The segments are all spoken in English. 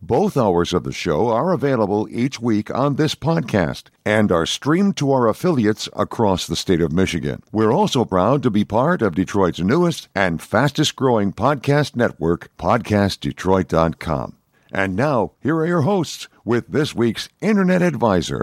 Both hours of the show are available each week on this podcast and are streamed to our affiliates across the state of Michigan. We're also proud to be part of Detroit's newest and fastest growing podcast network, PodcastDetroit.com. And now, here are your hosts with this week's Internet Advisor.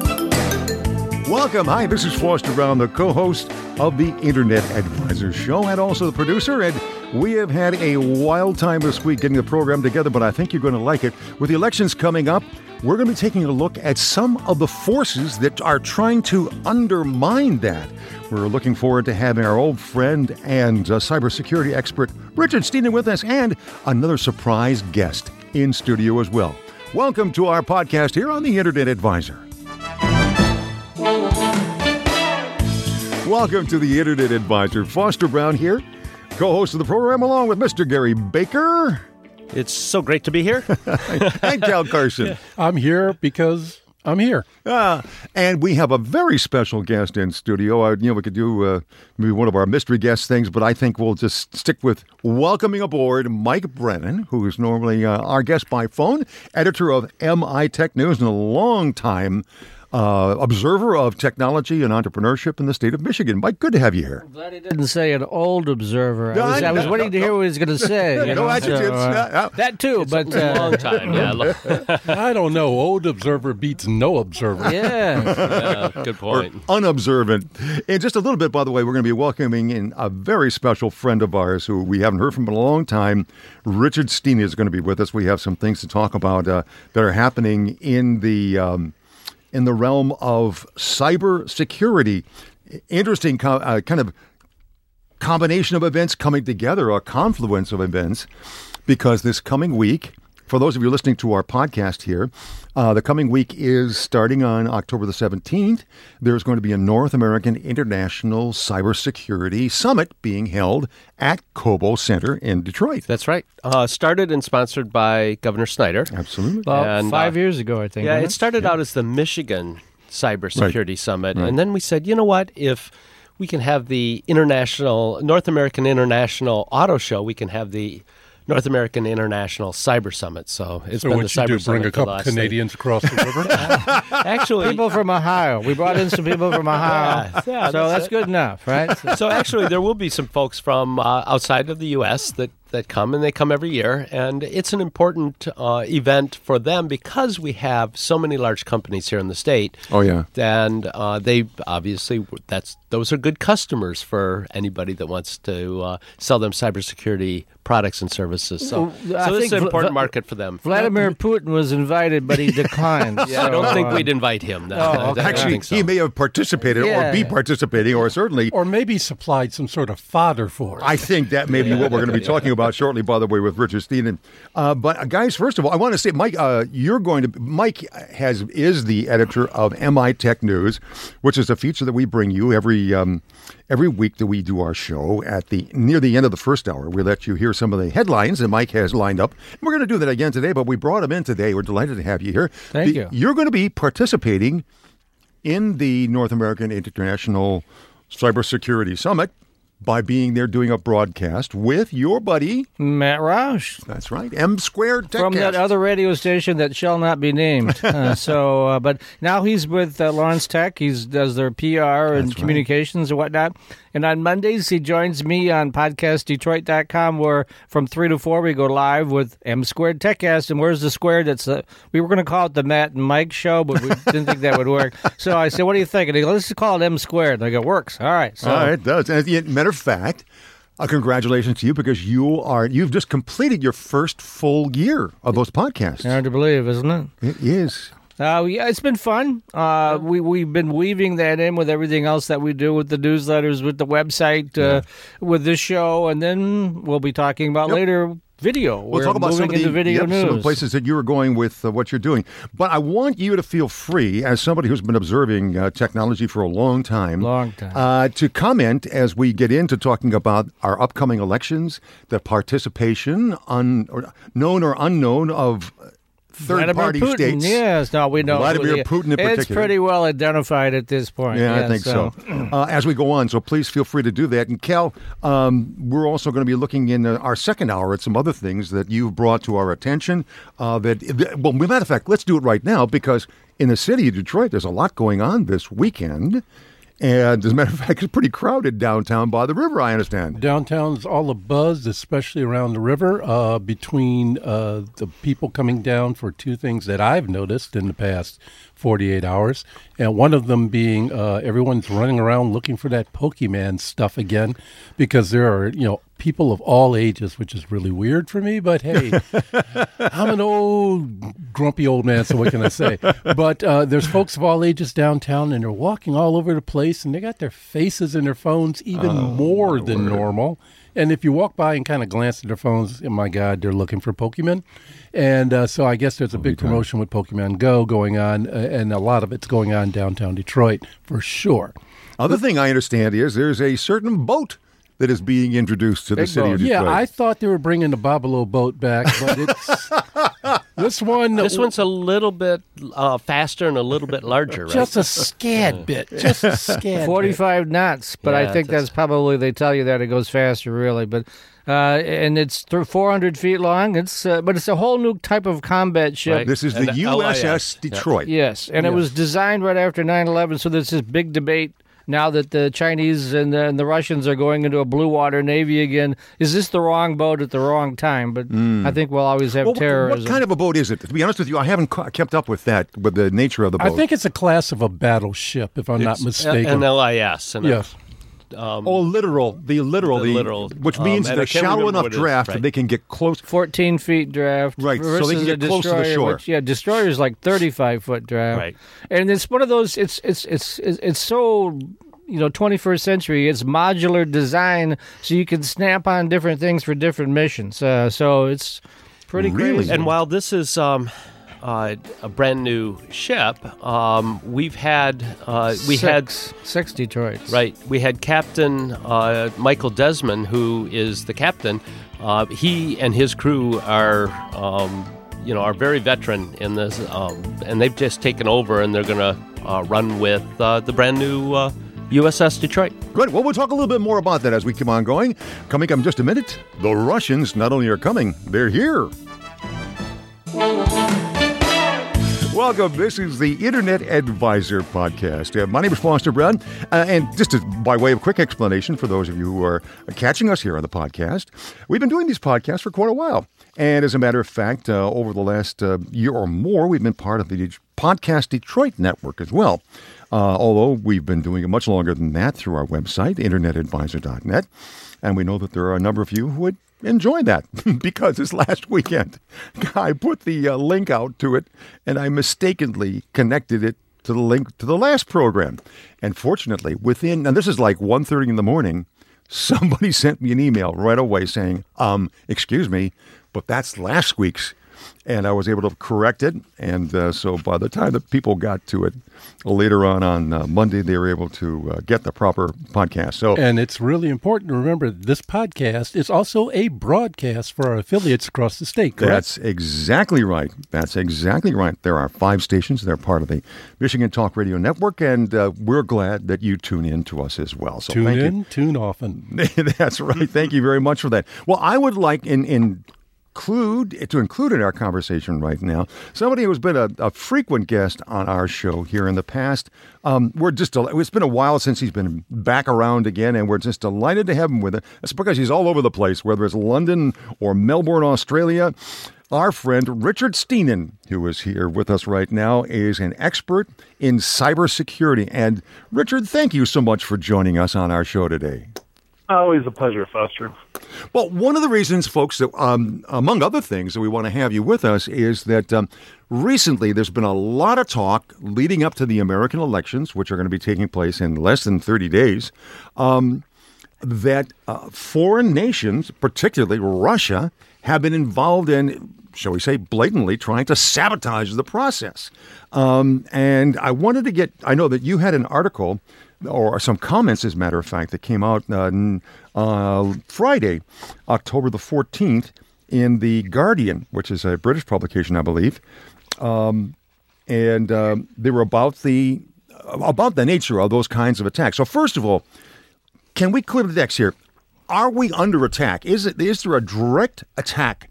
Welcome. Hi, this is Foster Brown, the co host of the Internet Advisor Show, and also the producer. And we have had a wild time this week getting the program together, but I think you're going to like it. With the elections coming up, we're going to be taking a look at some of the forces that are trying to undermine that. We're looking forward to having our old friend and uh, cybersecurity expert Richard Stiennon with us, and another surprise guest in studio as well. Welcome to our podcast here on the Internet Advisor. Welcome to the Internet Advisor. Foster Brown here, co host of the program, along with Mr. Gary Baker. It's so great to be here. and Cal Carson. I'm here because I'm here. Ah, and we have a very special guest in studio. I, you know, we could do uh, maybe one of our mystery guest things, but I think we'll just stick with welcoming aboard Mike Brennan, who is normally uh, our guest by phone, editor of MI Tech News and a long time uh, observer of technology and entrepreneurship in the state of Michigan. Mike, good to have you here. I'm glad he didn't say an old observer. I was, I was waiting to hear what he was going to say. You No know, adjectives. so, uh, Yeah, yeah. that too, but uh, Long time, yeah. lo- I don't know. Old observer beats no observer. yeah. yeah, good point. Or unobservant. In just a little bit, by the way, we're going to be welcoming in a very special friend of ours who we haven't heard from in a long time. Richard Stiennon is going to be with us. We have some things to talk about uh, that are happening in the um, in the realm of cyber security. Interesting, co- uh, kind of combination of events coming together, a confluence of events, because this coming week, for those of you listening to our podcast here, uh, the coming week is starting on October the 17th. There's going to be a North American International Cybersecurity Summit being held at Cobo Center in Detroit. That's right. Uh, started and sponsored by Governor Snyder. Absolutely. About And, five uh, years ago, I think. Yeah, wasn't it started out as the Michigan Cybersecurity Summit, and then we said, you know what, if we can have the international North American International Auto Show, we can have the North American International Cyber Summit. So it's So been the what you Cyber do, Summit bring a the couple last Canadians across the river? Actually, People from Ohio. We brought in some people from Ohio. Yeah, yeah, so that's that's good enough, right? So- so actually, there will be some folks from uh, outside of the U.S. that that come, and they come every year, and it's an important uh, event for them because we have so many large companies here in the state. Oh, yeah. and uh, they obviously that's those are good customers for anybody that wants to uh, sell them cybersecurity products and services. So, Well, I so this is an important Vla- market for them. Vladimir Putin was invited, but he declined. Yeah, I don't think uh, we'd invite him. No, Oh, okay. Actually, so. he may have participated or be participating, or certainly or maybe supplied some sort of fodder for it. I think that may be what we're going to be talking about shortly, by the way, with Richard Stiennon. Uh, but uh, guys, first of all, I want to say, Mike, uh, you're going to Mike has is the editor of MI Tech News, which is a feature that we bring you every um, every week that we do our show. At the near the end of the first hour, we let you hear some of the headlines that Mike has lined up. And we're going to do that again today, but we brought him in today. We're delighted to have you here. Thank The- you. You're going to be participating in the North American International Cybersecurity Summit by being there doing a broadcast with your buddy. Matt Roush. That's right, M Squared Techcast. From that other radio station that shall not be named. uh, so, uh, but now he's with uh, Lawrence Tech. He does their PR and right. communications and whatnot. And on Mondays, he joins me on podcastdetroit.com, where from 3 to 4, we go live with M Squared Techcast. And where's the squared? That's the, we were going to call it the Matt and Mike show, but we didn't think that would work. So I said, What do you think? And he goes, Let's just call it M Squared. And I go, Works. All right. So, Oh, it does. And as a matter of fact, uh, congratulations to you because you are you've just completed your first full year of those podcasts. hard to believe, isn't it? It is. Uh, yeah, it's been fun. Uh, we we've been weaving that in with everything else that we do with the newsletters, with the website, uh, with this show, and then we'll be talking about Yep. later video. We'll We're talk about some of, the, video yep, news. some of the places that you were going with uh, what you're doing. But I want you to feel free, as somebody who's been observing uh, technology for a long time, Long time. Uh, to comment as we get into talking about our upcoming elections, the participation, un, or known or unknown, of third party Vladimir Putin. states. Yes, no, we know Vladimir Yeah, Putin in particular. It's pretty well identified at this point. Yeah, Yeah, I think so. uh, as we go on, so please feel free to do that. And Cal, um, we're also going to be looking in uh, our second hour at some other things that you've brought to our attention. Uh, that well, matter of fact, let's do it right now because in the city of Detroit, there's a lot going on this weekend. And as a matter of fact, it's pretty crowded downtown by the river. I understand. Downtown's all a buzz, especially around the river, uh, between uh, the people coming down for two things that I've noticed in the past 48 hours. And one of them being uh, everyone's running around looking for that Pokemon stuff again because there are, you know, people of all ages, which is really weird for me. But hey, I'm an old, grumpy old man, so what can I say? But uh, there's folks of all ages downtown, and they're walking all over the place, and they got their faces in their phones even more than normal. And if you walk by and kind of glance at their phones, oh my God, they're looking for Pokemon. And uh, so I guess there's a big promotion with Pokemon Go going on, uh, and a lot of it's going on downtown Detroit for sure. Other thing I understand is there's a certain boat that is being introduced to the city boat. of Detroit. Yeah, I thought they were bringing the Boblo boat back, but it's this one. This one's a little bit uh, faster and a little bit larger, right? just a scad bit, just a scad. bit. 45 knots, but I think that's- that's probably they tell you that it goes faster, really. But uh, and it's th- 400 feet long. It's uh, but it's a whole new type of combat ship. Right. this is the the USS LIS. Yeah. Detroit. Yes, and it was designed right after 9/11. So there's this big debate now that the Chinese and the, and the Russians are going into a blue water navy again. Is this the wrong boat at the wrong time? But I think we'll always have Well, what- terrorism. what kind of a boat is it? To be honest with you, I haven't kept up with that, with the nature of the boat. I think it's a class of a battleship, if I'm not mistaken. An LIS. And a- yes. oh, littoral, the littoral, The littoral, which um, means and they're shallow enough what it is, draft that they can get close. 14 feet draft. Right, so they versus can get a close to the destroyer, shore. Which, yeah, destroyer's like 35 foot draft. Right. And it's one of those. It's it's it's it's, it's so. You know, 21st century. It's modular design, so you can snap on different things for different missions. Uh, so it's pretty Really? crazy. And while this is um, uh, a brand new ship, um, we've had uh, we had Six- six Detroits. right we had Captain uh, Michael Desmond, who is the captain. Uh, he and his crew are. Um, you know, are very veteran in this, um, and they've just taken over, and they're going to uh, run with uh, the brand new uh, USS Detroit. Good. Well, we'll talk a little bit more about that as we keep on going. Coming up in just a minute, the Russians not only are coming, they're here. Welcome. This is the Internet Advisor Podcast. Uh, my name is Foster Brown. Uh, and just to, by way of quick explanation for those of you who are catching us here on the podcast, we've been doing these podcasts for quite a while. And as a matter of fact, uh, over the last uh, year or more, we've been part of the Podcast Detroit network as well. Uh, although we've been doing it much longer than that through our website, internetadvisor.net. And we know that there are a number of you who would enjoy that because this last weekend, I put the uh, link out to it and I mistakenly connected it to the link to the last program. And fortunately, within, and this is like 1.30 in the morning, somebody sent me an email right away saying, um, excuse me, but that's last week's and I was able to correct it. And uh, so by the time the people got to it later on on uh, Monday, they were able to uh, get the proper podcast. So, and it's really important to remember this podcast is also a broadcast for our affiliates across the state. Correct? That's exactly right. That's exactly right. There are five stations. They're part of the Michigan Talk Radio Network, and uh, we're glad that you tune in to us as well. So tune in, you. tune often. That's right. Thank you very much for that. Well, I would like in in include to include in our conversation right now somebody who's been a, a frequent guest on our show here in the past. Um, we're just it's been a while since he's been back around again, and we're just delighted to have him with us. It's because he's all over the place, whether it's London or Melbourne, Australia. Our friend Richard Stiennon, who is here with us right now, is an expert in cybersecurity. And Richard, thank you so much for joining us on our show today. Always a pleasure, Foster. Well, one of the reasons, folks, that um, among other things that we want to have you with us is that um, recently there's been a lot of talk leading up to the American elections, which are going to be taking place in less than 30 days, um, that uh, foreign nations, particularly Russia, have been involved in, shall we say, blatantly trying to sabotage the process. Um, and I wanted to get, I know that you had an article or some comments, as a matter of fact, that came out uh, uh, Friday, October the 14th, in The Guardian, which is a British publication, I believe. Um, and um, they were about the about the nature of those kinds of attacks. So, first of all, can we clear the decks here? Are we under attack? Is it is there a direct attack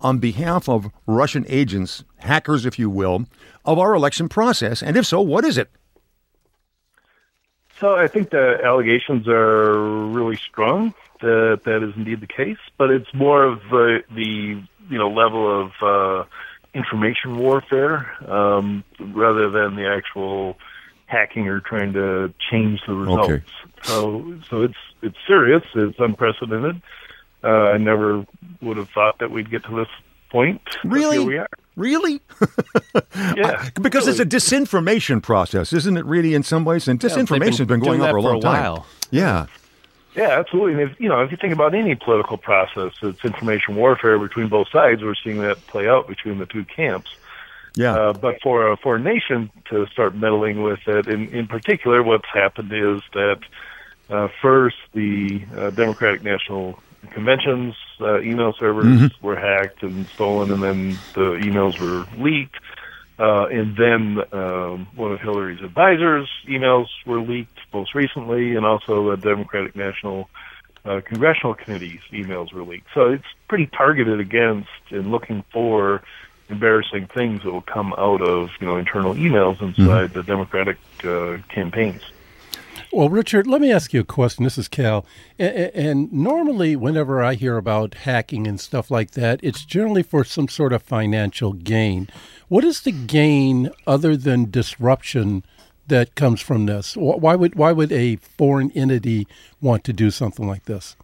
on behalf of Russian agents, hackers, if you will, of our election process? And if so, what is it? So I think the allegations are really strong that that is indeed the case, but it's more of the, the you know level of uh, information warfare um, rather than the actual hacking or trying to change the results. Okay. So so it's it's serious. It's unprecedented. Uh, I never would have thought that we'd get to this point. Really? Really? yeah. because really. it's a disinformation process, isn't it? Really, in some ways, and disinformation yeah, has been going on for a long for a time. While. Yeah. Yeah, absolutely. And if you know, if you think about any political process, it's information warfare between both sides. We're seeing that play out between the two camps. Yeah. Uh, but for a, for a nation to start meddling with it, in in particular, what's happened is that uh, first the uh, Democratic National conventions, uh, email servers mm-hmm. were hacked and stolen, and then the emails were leaked. Uh, and then um, one of Hillary's advisors' emails were leaked most recently, and also the Democratic National uh, Congressional Committee's emails were leaked. So it's pretty targeted against and looking for embarrassing things that will come out of you know internal emails inside mm-hmm. the Democratic uh, campaigns. Well, Richard, let me ask you a question. This is Cal. And, normally, whenever I hear about hacking and stuff like that, it's generally for some sort of financial gain. What is the gain other than disruption that comes from this? Why would why would a foreign entity want to do something like this?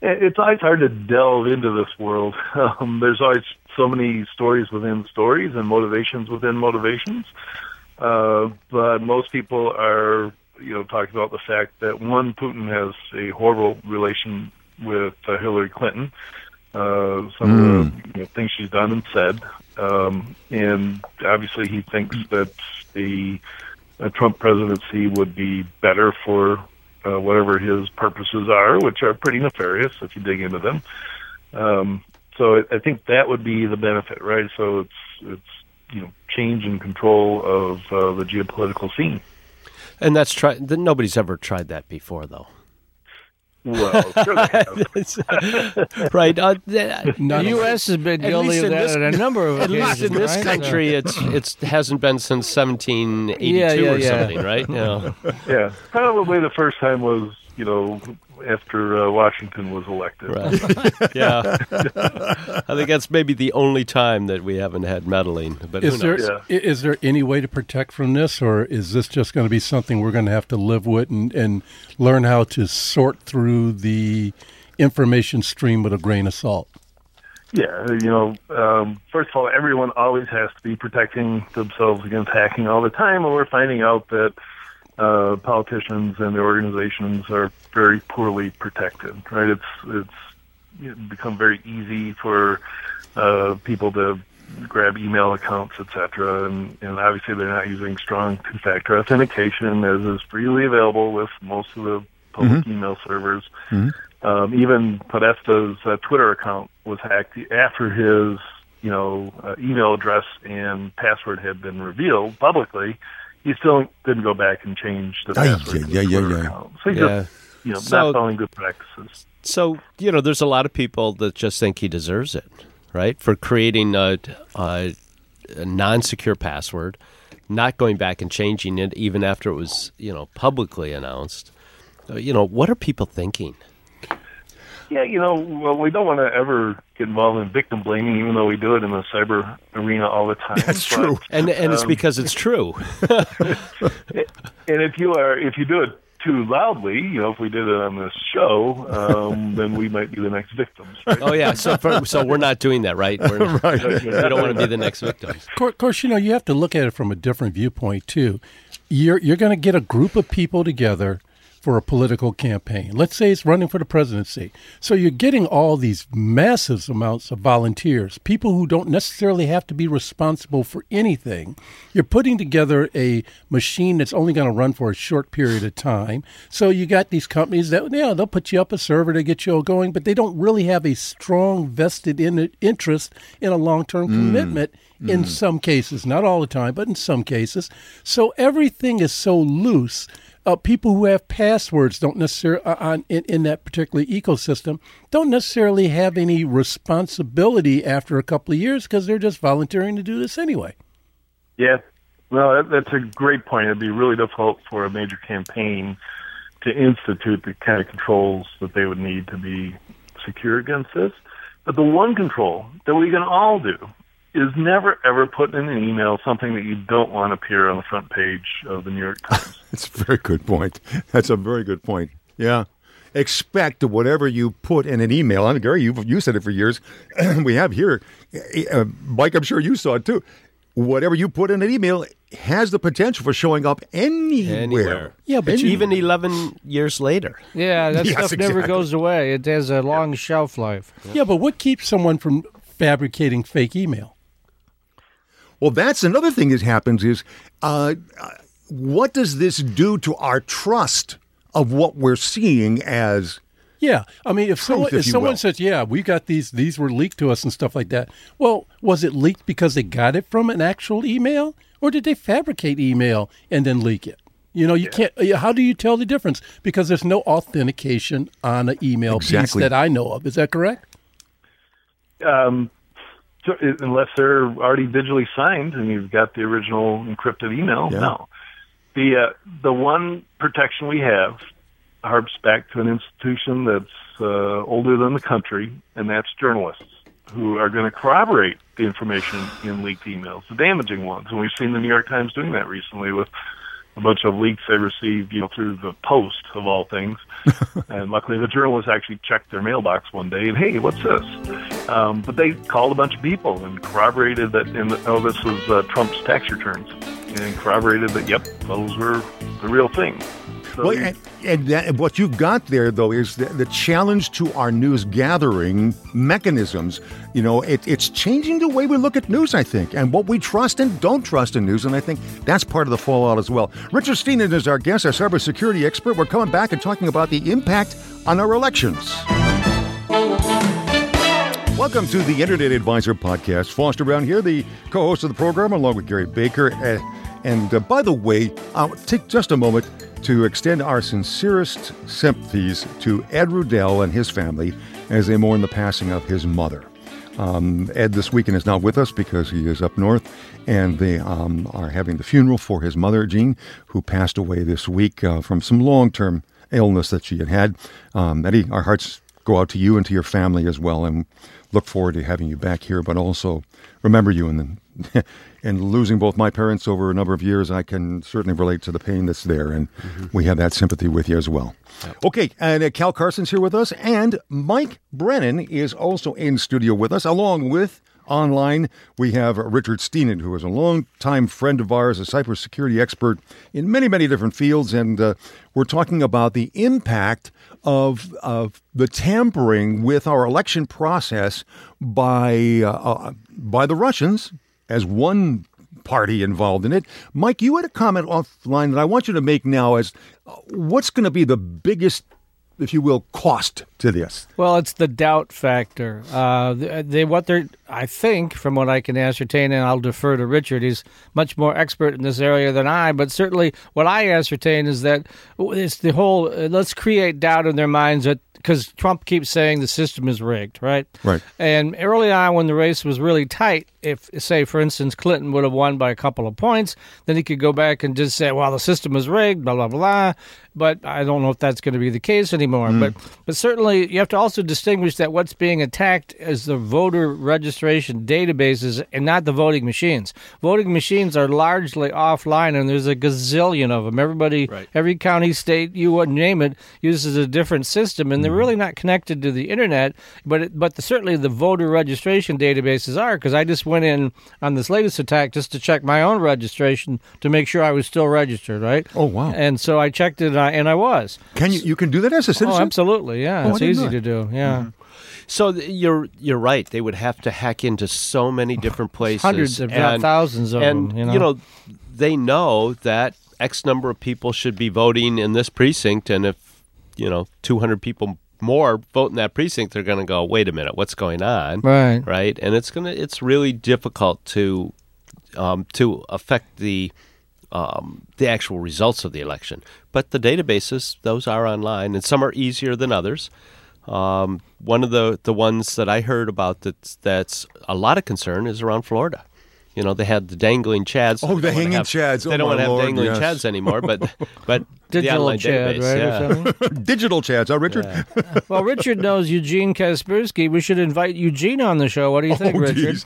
It's always hard to delve into this world. Um, there's always so many stories within stories and motivations within motivations. Uh, but most people are you know, talked about the fact that one, Putin has a horrible relation with uh, Hillary Clinton. Uh, some mm. of the hmm. you know, things she's done and said, um, and obviously he thinks that the uh, Trump presidency would be better for uh, whatever his purposes are, which are pretty nefarious if you dig into them. Um, so I, I think that would be the benefit, right? So it's it's you know change and control of uh, the geopolitical scene. And that's try. Nobody's ever tried that before, though. Well, sure right. Uh, the U.S. has been guilty of that this, a number of At least in this right? country, it's it's hasn't been since 1782 yeah, yeah, or yeah. something, right? Yeah. yeah, probably the first time was you know after uh, Washington was elected. Right. yeah. I think that's maybe the only time that we haven't had meddling. But is there yeah. is there any way to protect from this, or is this just going to be something we're going to have to live with and, and learn how to sort through the information stream with a grain of salt? Yeah, you know, um, first of all, everyone always has to be protecting themselves against hacking all the time, and we're finding out that uh, politicians and the organizations are very poorly protected. Right? It's it's become very easy for uh, people to grab email accounts, etc. And, and obviously, they're not using strong two-factor authentication, as is freely available with most of the public Mm-hmm. email servers. Um, even Podesta's uh, Twitter account was hacked after his, you know, uh, email address and password had been revealed publicly. He still didn't go back and change the password. to yeah, yeah, yeah. account. So he Yeah. just, you know, So- not following good practices. So, you know, there's a lot of people that just think he deserves it, right? For creating a, a, a non secure password, not going back and changing it even after it was, you know, publicly announced. Uh, you know, what are people thinking? Yeah, you know, well, we don't want to ever get involved in victim blaming, even though we do it in the cyber arena all the time. That's But- true. And and it's Um, because it's true. And if you are, if you do it too loudly, you know, if we did it on this show, um, then we might be the next victims. Right? oh yeah, so for, so we're not doing that, right? We're, Right. We don't want to be the next victims. Of course, of course, you know you have to look at it from a different viewpoint too. You're you're going to get a group of people together for a political campaign. Let's say it's running for the presidency. So you're getting all these massive amounts of volunteers, people who don't necessarily have to be responsible for anything. You're putting together a machine that's only going to run for a short period of time. So you got these companies that yeah, they'll put you up a server to get you all going, but they don't really have a strong vested in interest in a long-term mm. commitment in mm. some cases, not all the time, but in some cases. So everything is so loose. Uh, people who have passwords don't necessarily uh, on in, in that particular ecosystem don't necessarily have any responsibility after a couple of years because they're just volunteering to do this anyway. Yeah, well, that, that's a great point. It'd be really difficult for a major campaign to institute the kind of controls that they would need to be secure against this. But the one control that we can all do is never ever put in an email something that you don't want to appear on the front page of the New York Times. That's a very good point. That's a very good point. Yeah. Expect whatever you put in an email. And Gary, you've you said it for years. we have here, uh, Mike. I'm sure you saw it too. Whatever you put in an email has the potential for showing up anywhere. Anywhere. Yeah, but you- even 11 years later. Yeah, that Yes, stuff never goes away. It has a long shelf life. Yeah, but what keeps someone from fabricating fake email? Well, that's another thing that happens is uh, uh, what does this do to our trust of what we're seeing as Yeah, I mean, if someone if if someone will. says, "Yeah, we got these; these were leaked to us and stuff like that," well, was it leaked because they got it from an actual email, or did they fabricate email and then leak it? You know, you can't. uh, How do you tell the difference? Because there's no authentication on an email Exactly. piece that I know of. Is that correct? um, so, unless they're already digitally signed and you've got the original encrypted email, Yeah. no. The uh, the one protection we have harps back to an institution that's uh, older than the country, and that's journalists who are going to corroborate the information in leaked emails, the damaging ones. And we've seen the New York Times doing that recently with a bunch of leaks they received, you know, through the post of all things. and luckily, the journalists actually checked their mailbox one day and, hey, what's this? Um, but they called a bunch of people and corroborated that. In the, oh, this was uh, Trump's tax returns, and corroborated that, yep, those were the real thing. Well, and, and that, what you've got there, though, is the, the challenge to our news gathering mechanisms. You know, it, it's changing the way we look at news, I think, and what we trust and don't trust in news. And I think that's part of the fallout as well. Richard Stiennon is our guest, our cybersecurity expert. We're coming back and talking about the impact on our elections. Welcome to the Internet Advisor Podcast. Foster Brown here, the co host of the program, along with Gary Baker. Uh, and uh, by the way, I'll take just a moment to extend our sincerest sympathies to Ed Rudell and his family as they mourn the passing of his mother. Um, Ed this weekend is not with us because he is up north, and they um, are having the funeral for his mother, Jean, who passed away this week uh, from some long term illness that she had had. Um, Eddie, our hearts go out to you and to your family as well, and look forward to having you back here, but also remember you and the, and losing both my parents over a number of years, I can certainly relate to the pain that's there, and we have that sympathy with you as well. Okay, and uh, Cal Carson's here with us, and Mike Brennan is also in studio with us, along with online. We have Richard Stiennon, who is a longtime friend of ours, a cybersecurity expert in many, many different fields, and uh, we're talking about the impact of of the tampering with our election process by uh, uh, by the Russians as one party involved in it. Mike, you had a comment offline that I want you to make now as uh, what's going to be the biggest if you will, cost to this? Well, it's the doubt factor. Uh, they what they're I think from what I can ascertain, and I'll defer to Richard. He's much more expert in this area than I. But certainly, what I ascertain is that it's the whole. Uh, let's create doubt in their minds that because Trump keeps saying the system is rigged, right? Right. And early on, when the race was really tight, if say for instance Clinton would have won by a couple of points, then he could go back and just say, "Well, the system is rigged," blah blah blah. But I don't know if that's going to be the case anymore. Mm. But but certainly you have to also distinguish that what's being attacked is the voter registration databases and not the voting machines. Voting machines are largely offline, and there's a gazillion of them. Everybody, right. every county, state, you would name it, uses a different system, and they're mm. really not connected to the internet. But it, but the, certainly the voter registration databases are because I just went went in on this latest attack just to check my own registration to make sure I was still registered, right? Oh wow! And so I checked it, and I, and I was. Can you you can do that as a citizen? Oh, absolutely, yeah. Oh, it's easy to do, yeah. Mm-hmm. So you're you're right. They would have to hack into so many different places, hundreds, of not thousands of and, them. You know? you know, they know that X number of people should be voting in this precinct, and if you know 200 people more vote in that precinct, they're going to go, wait a minute, what's going on? Right. Right. And it's going to, it's really difficult to, um, to affect the, um, the actual results of the election. But the databases, those are online, and some are easier than others. Um, one of the, the ones that I heard about that's, that's a lot of concern is around Florida. You know, they had the dangling chads. Oh, the hanging have, chads. They oh, don't want to have Lord, dangling yes. chads anymore, but but digital chad, database, right? Yeah. digital chads. Oh, Richard. Yeah. well, Richard knows Eugene Kaspersky. We should invite Eugene on the show. What do you oh, think, oh, Richard?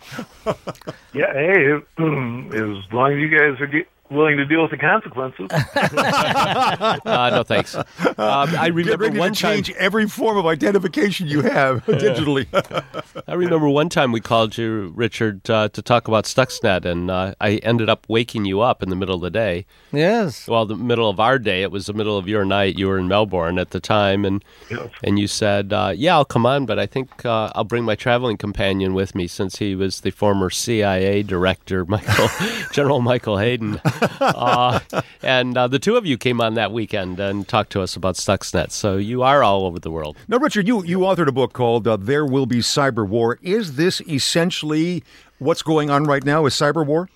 yeah, hey, as long as you guys are willing to deal with the consequences. uh, no thanks. Um, I remember Get ready one to time change every form of identification you have digitally. I remember one time we called you, Richard, uh, to talk about Stuxnet, and uh, I ended up waking you up in the middle of the day. Yes. Well, the middle of our day. It was the middle of your night. You were in Melbourne at the time, and yes. and you said, uh, "Yeah, I'll come on, but I think uh, I'll bring my traveling companion with me since he was the former CIA director, Michael General Michael Hayden." Uh, and uh, the two of you came on that weekend and talked to us about Stuxnet. So you are all over the world. Now, Richard, you, you authored a book called uh, There Will Be Cyber War. Is this essentially what's going on right now? Is cyber war?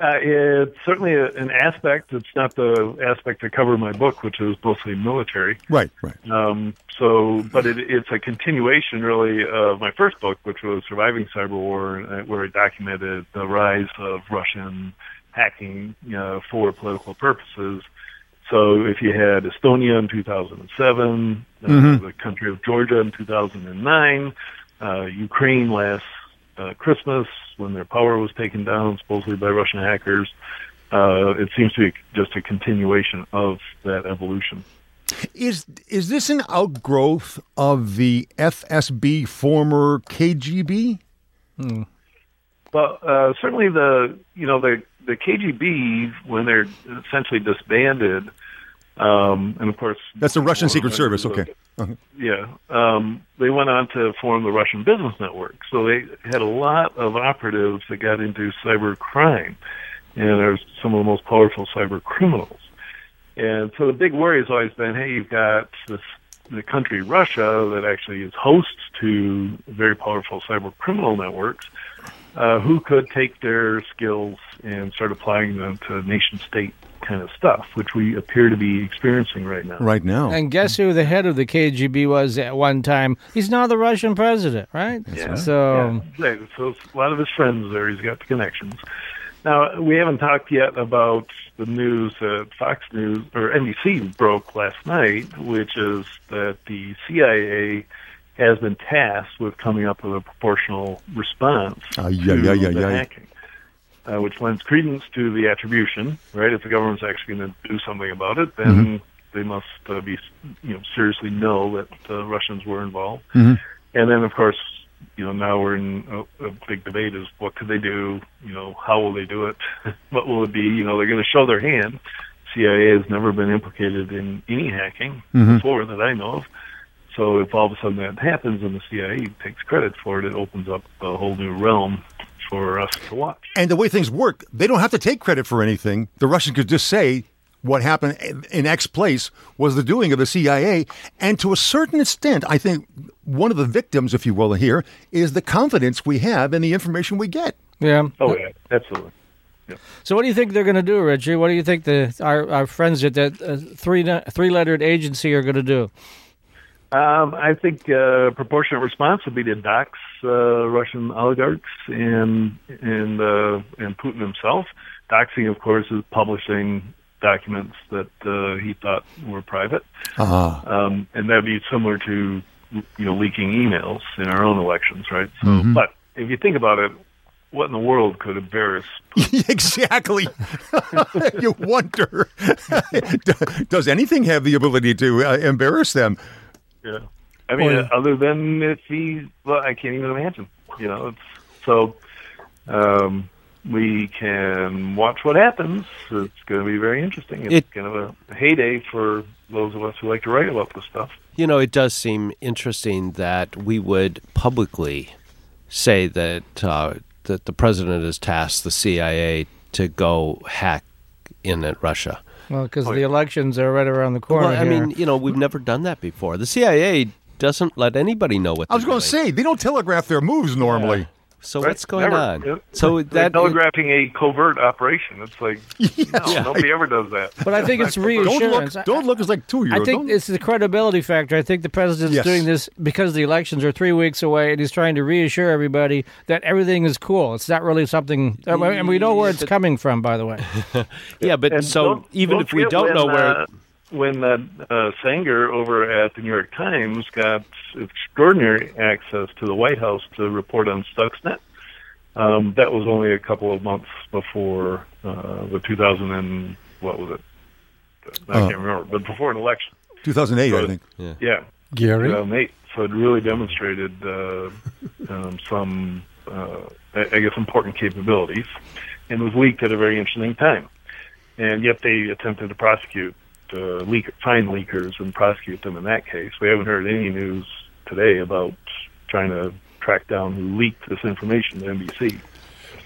Uh, it's certainly a, an aspect. It's not the aspect I cover my book, which is mostly military. Right, right. Um, so, but it, it's a continuation, really, of my first book, which was Surviving Cyber War, uh, where I documented the rise of Russian hacking you know, for political purposes. So if you had Estonia in 2007, uh, mm-hmm. the country of Georgia in 2009, uh, Ukraine last uh, Christmas when their power was taken down supposedly by Russian hackers, uh, it seems to be just a continuation of that evolution. Is is this an outgrowth of the FSB, former KGB? Hmm. Well, uh, certainly the you know the the KGB when they're essentially disbanded, um, and of course that's the Russian Secret Service. Okay. Uh-huh. Yeah, um, they went on to form the Russian Business Network. So they had a lot of operatives that got into cyber crime, and are some of the most powerful cyber criminals. And so the big worry has always been, hey, you've got this the country Russia that actually is host to very powerful cyber criminal networks uh, who could take their skills and start applying them to nation state kind of stuff, which we appear to be experiencing right now. Right now. And guess who the head of the KGB was at one time? He's now the Russian president, right? Yeah. So, yeah. so a lot of his friends there. He's got the connections. Now we haven't talked yet about the news that Fox News or NBC broke last night, which is that the CIA has been tasked with coming up with a proportional response uh, yeah, to yeah, yeah, the hacking, uh, which lends credence to the attribution. Right, if the government's actually going to do something about it, then mm-hmm. they must uh, be, you know, seriously know that the Russians were involved. Mm-hmm. And then, of course, you know, now we're in a, a big debate: is what could they do? You know, how will they do it? what will it be? You know, they're going to show their hand. CIA has never been implicated in any hacking Mhm. before that I know of. So if all of a sudden that happens and the CIA takes credit for it, it opens up a whole new realm for us to watch. And the way things work, they don't have to take credit for anything. The Russians could just say what happened in X place was the doing of the CIA. And to a certain extent, I think one of the victims, if you will, here is the confidence we have in the information we get. Yeah. Oh yeah, absolutely. So what do you think they're going to do, Richie? What do you think the our, our friends at that uh, three three lettered agency are going to do? Um, I think uh, proportionate response would be to dox uh, Russian oligarchs and and uh, and Putin himself. Doxing, of course, is publishing documents that uh, he thought were private, Ah. um, and that'd be similar to you know leaking emails in our own elections, right? So, Mm-hmm. but if you think about it, what in the world could embarrass? exactly. you wonder does anything have the ability to uh, embarrass them? Yeah. I mean, Or- uh, other than if he, well, I can't even imagine. You know, it's so. Um, we can watch what happens. It's going to be very interesting. It's It- kind of a heyday for those of us who like to write about this stuff. You know, it does seem interesting that we would publicly say that uh, that the president has tasked the CIA to go hack in at Russia. Well, because oh, the elections are right around the corner. Well, I here. mean, you know, we've never done that before. The CIA doesn't let anybody know what I was going to say, they don't telegraph their moves normally. So Right? what's going Never. on? Yeah. So They're that telegraphing a covert operation. It's like no, nobody ever does that. but I think it's Don't reassurance. look, don't look as like two years. I olds. think it's the credibility factor. I think the president's Yes. doing this because the elections are three weeks away, and he's trying to reassure everybody that everything is cool. It's not really something, and we know where it's coming from. By the way, yeah, but And so even if we don't when, know where uh, when that uh, Sanger over at the New York Times got extraordinary access to the White House to report on Stuxnet, um, that was only a couple of months before uh, the 2000 and what was it? I Uh, can't remember, but before an election. 2008, I think. Yeah, yeah. Gary? 2008. So it really demonstrated uh, um, some, uh, I I guess, important capabilities, and was leaked at a very interesting time. And yet they attempted to prosecute, uh, leak, find leakers and prosecute them in that case. We haven't heard any news today about trying to track down who leaked this information to NBC.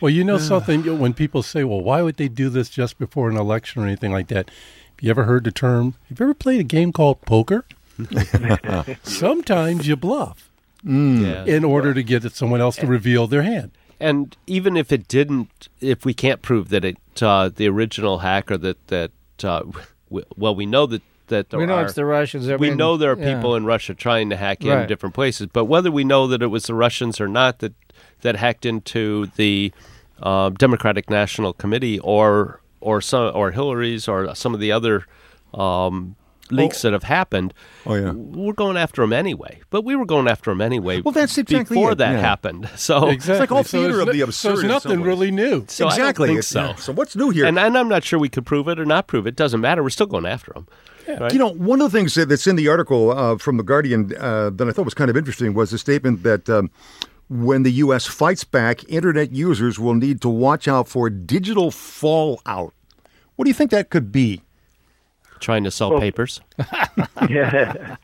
Well, you know something, when people say, well, why would they do this just before an election or anything like that? Have you ever heard the term? Have you ever played a game called poker? Sometimes you bluff yeah. in order to get someone else to reveal their hand. and even if it didn't, if we can't prove that it uh, the original hacker that that uh, w- well, we know that that there we know are, it's the Russians. We mean, know there are yeah. people in Russia trying to hack in different places, but whether we know that it was the Russians or not that that hacked into the uh, Democratic National Committee or or some or Hillary's or some of the other um, leaks that have happened, Oh, yeah. we're going after them anyway. But we were going after them anyway. Well, that's exactly before it, that yeah. happened. So Exactly. like all So theater it's of the no- So absurd it's in nothing really new. so I don't exactly. think so. yeah. So what's new here? And, and I'm not sure we could prove it or not prove it. Doesn't matter. We're still going after them. Right? You know, one of the things that's in the article uh, from the Guardian uh, that I thought was kind of interesting was the statement that um, when the U.S. fights back, internet users will need to watch out for digital fallout. What do you think that could be? Trying to sell papers. Yeah.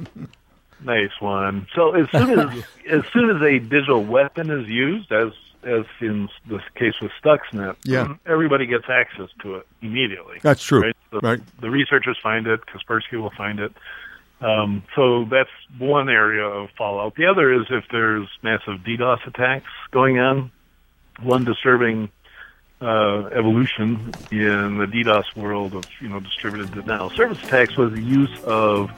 nice one. So as soon as as soon as a digital weapon is used, as as in this case with Stuxnet, Yeah. everybody gets access to it immediately. That's true. Right? The, Right. the researchers find it. Kaspersky will find it. Um, so that's one area of fallout. The other is if there's massive DDoS attacks going on. One disturbing uh, evolution in the DDoS world of you know distributed denial service attacks was the use of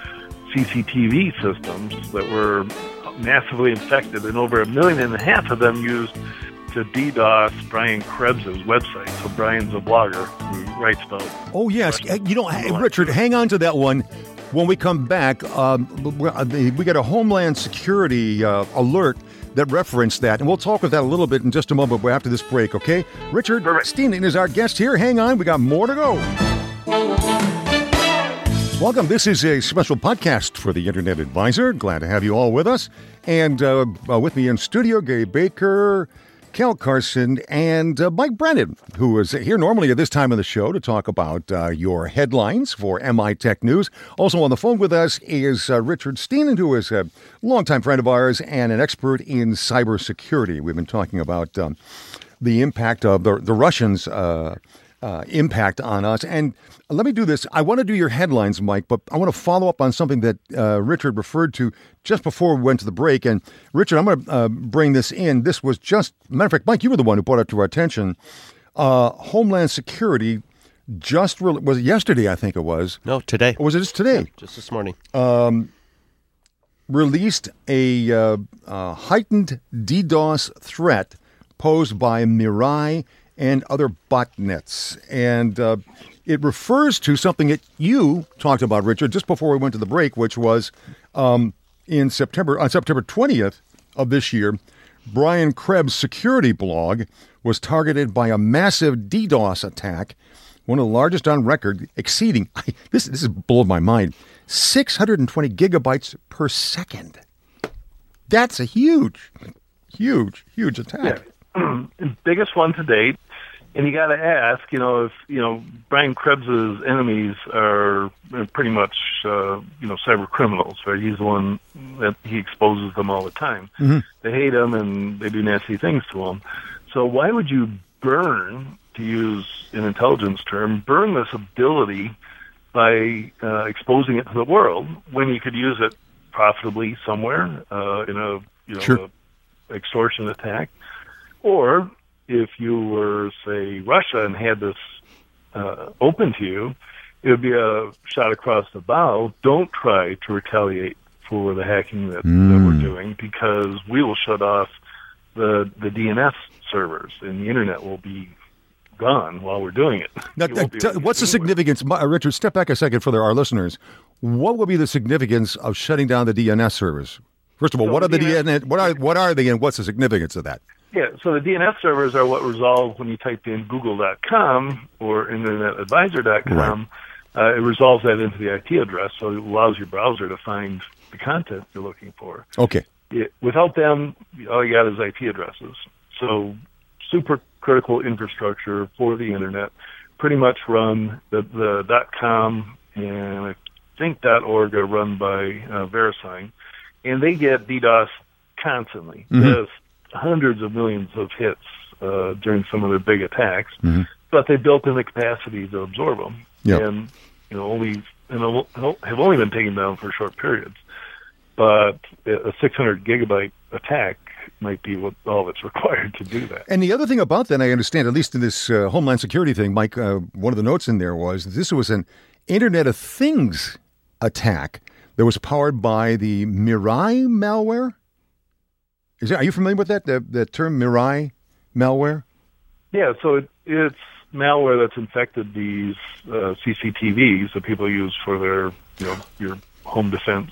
CCTV systems that were massively infected, and over a million and a half of them used to DDoS Brian Krebs' website. So Brian's a blogger who writes about Oh yes, you know, hey, Richard, hang on to that one. When we come back, um, we we got a Homeland Security uh, alert that referenced that, and we'll talk with that a little bit in just a moment. But after this break, okay? Richard Perfect. Stiennon is our guest here. Hang on, we got more to go. Welcome. This is a special podcast for the Internet Advisor. Glad to have you all with us. And uh, uh, with me in studio, Gary Baker, Cal Carson, and uh, Mike Brennan, who is here normally at this time of the show to talk about uh, your headlines for MI Tech News. Also on the phone with us is uh, Richard Stiennon, who is a longtime friend of ours and an expert in cybersecurity. We've been talking about um, the impact of the, the Russians' uh, impact on us. And let me do this. I want to do your headlines, Mike, but I want to follow up on something that uh, Richard referred to just before we went to the break. And Richard, I'm going to uh, bring this in. This was just, matter of fact, Mike, you were the one who brought it to our attention. Uh, Homeland Security just re- was it yesterday, I think it was. No, today. Or was it just today? Just this morning. released a uh, uh, heightened DDoS threat posed by Mirai and other botnets. And uh, it refers to something that you talked about, Richard, just before we went to the break, which was um, in September, on September 20th of this year, Brian Krebs' security blog was targeted by a massive DDoS attack, one of the largest on record, exceeding, this, this is blowing my mind, 620 gigabytes per second. That's a huge, huge, huge attack. Yeah. Biggest one to date. And you got to ask, you know, if you know Brian Krebs's enemies are pretty much, uh, you know, cyber criminals, right? He's the one that he exposes them all the time. Mm-hmm. They hate him and they do nasty things to him. So why would you burn, to use an intelligence term, burn this ability by uh, exposing it to the world when you could use it profitably somewhere uh, in a you know Sure. a extortion attack, or if you were say Russia and had this uh, open to you, it would be a shot across the bow. Don't try to retaliate for the hacking that, that we're doing because we will shut off the the DNS servers and the internet will be gone while we're doing it. Now, You won't be able to what's the significance? Uh, Richard, step back a second for the- our listeners. What would be the significance of shutting down the DNS servers? First of all, So what are the the DNS? What are what are they, and what's the significance of that? Yeah, so the DNS servers are what resolve when you type in google.com or internetadvisor.com. Uh, it resolves that into the IP address, so it allows your browser to find the content you're looking for. Okay, It, without them, all you got is IP addresses. So super critical infrastructure for the internet. Pretty much run the, the .com and I think .org are run by uh, VeriSign, and they get DDoS constantly. There's hundreds of millions of hits uh, during some of their big attacks, but they built in the capacity to absorb them, Yep. and you know only and have only been taken down for short periods but a 600 gigabyte attack might be what all that's required to do that. and the other thing about that, I understand, at least in this uh, Homeland Security thing, Mike, uh, one of the notes in there was this was an Internet of Things attack that was powered by the Mirai malware. Is that, are you familiar with that? The, the term Mirai malware? Yeah, so it, it's malware that's infected these uh, CCTVs that people use for their, you know, your home defense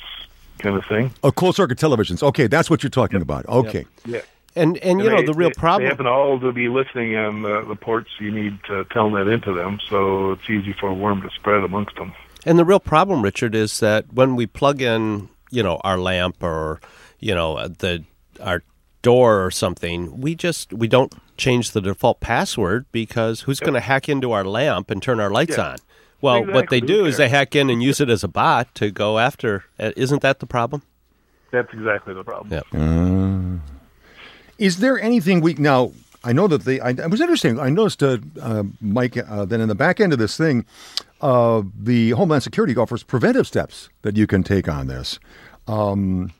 kind of thing. Oh, closed circuit televisions. Okay, that's what you're talking about. Okay. Yeah. And and you And know they- the real they- problem. They happen all to be listening on the, the ports you need to telnet into them, so it's easy for a worm to spread amongst them. And the real problem, Richard, is that when we plug in, you know, our lamp or, you know, uh, the our door or something, we just we don't change the default password because who's going to hack into our lamp and turn our lights Yeah. on? Well, what they do is they hack in and use it as a bot to go after. uh, Isn't that the problem? That's exactly the problem. Yeah. Is there anything we now? I know that they. I, it was interesting. I noticed, uh, uh, Mike, uh, that in the back end of this thing, uh, the Homeland Security offers preventive steps that you can take on this. Um,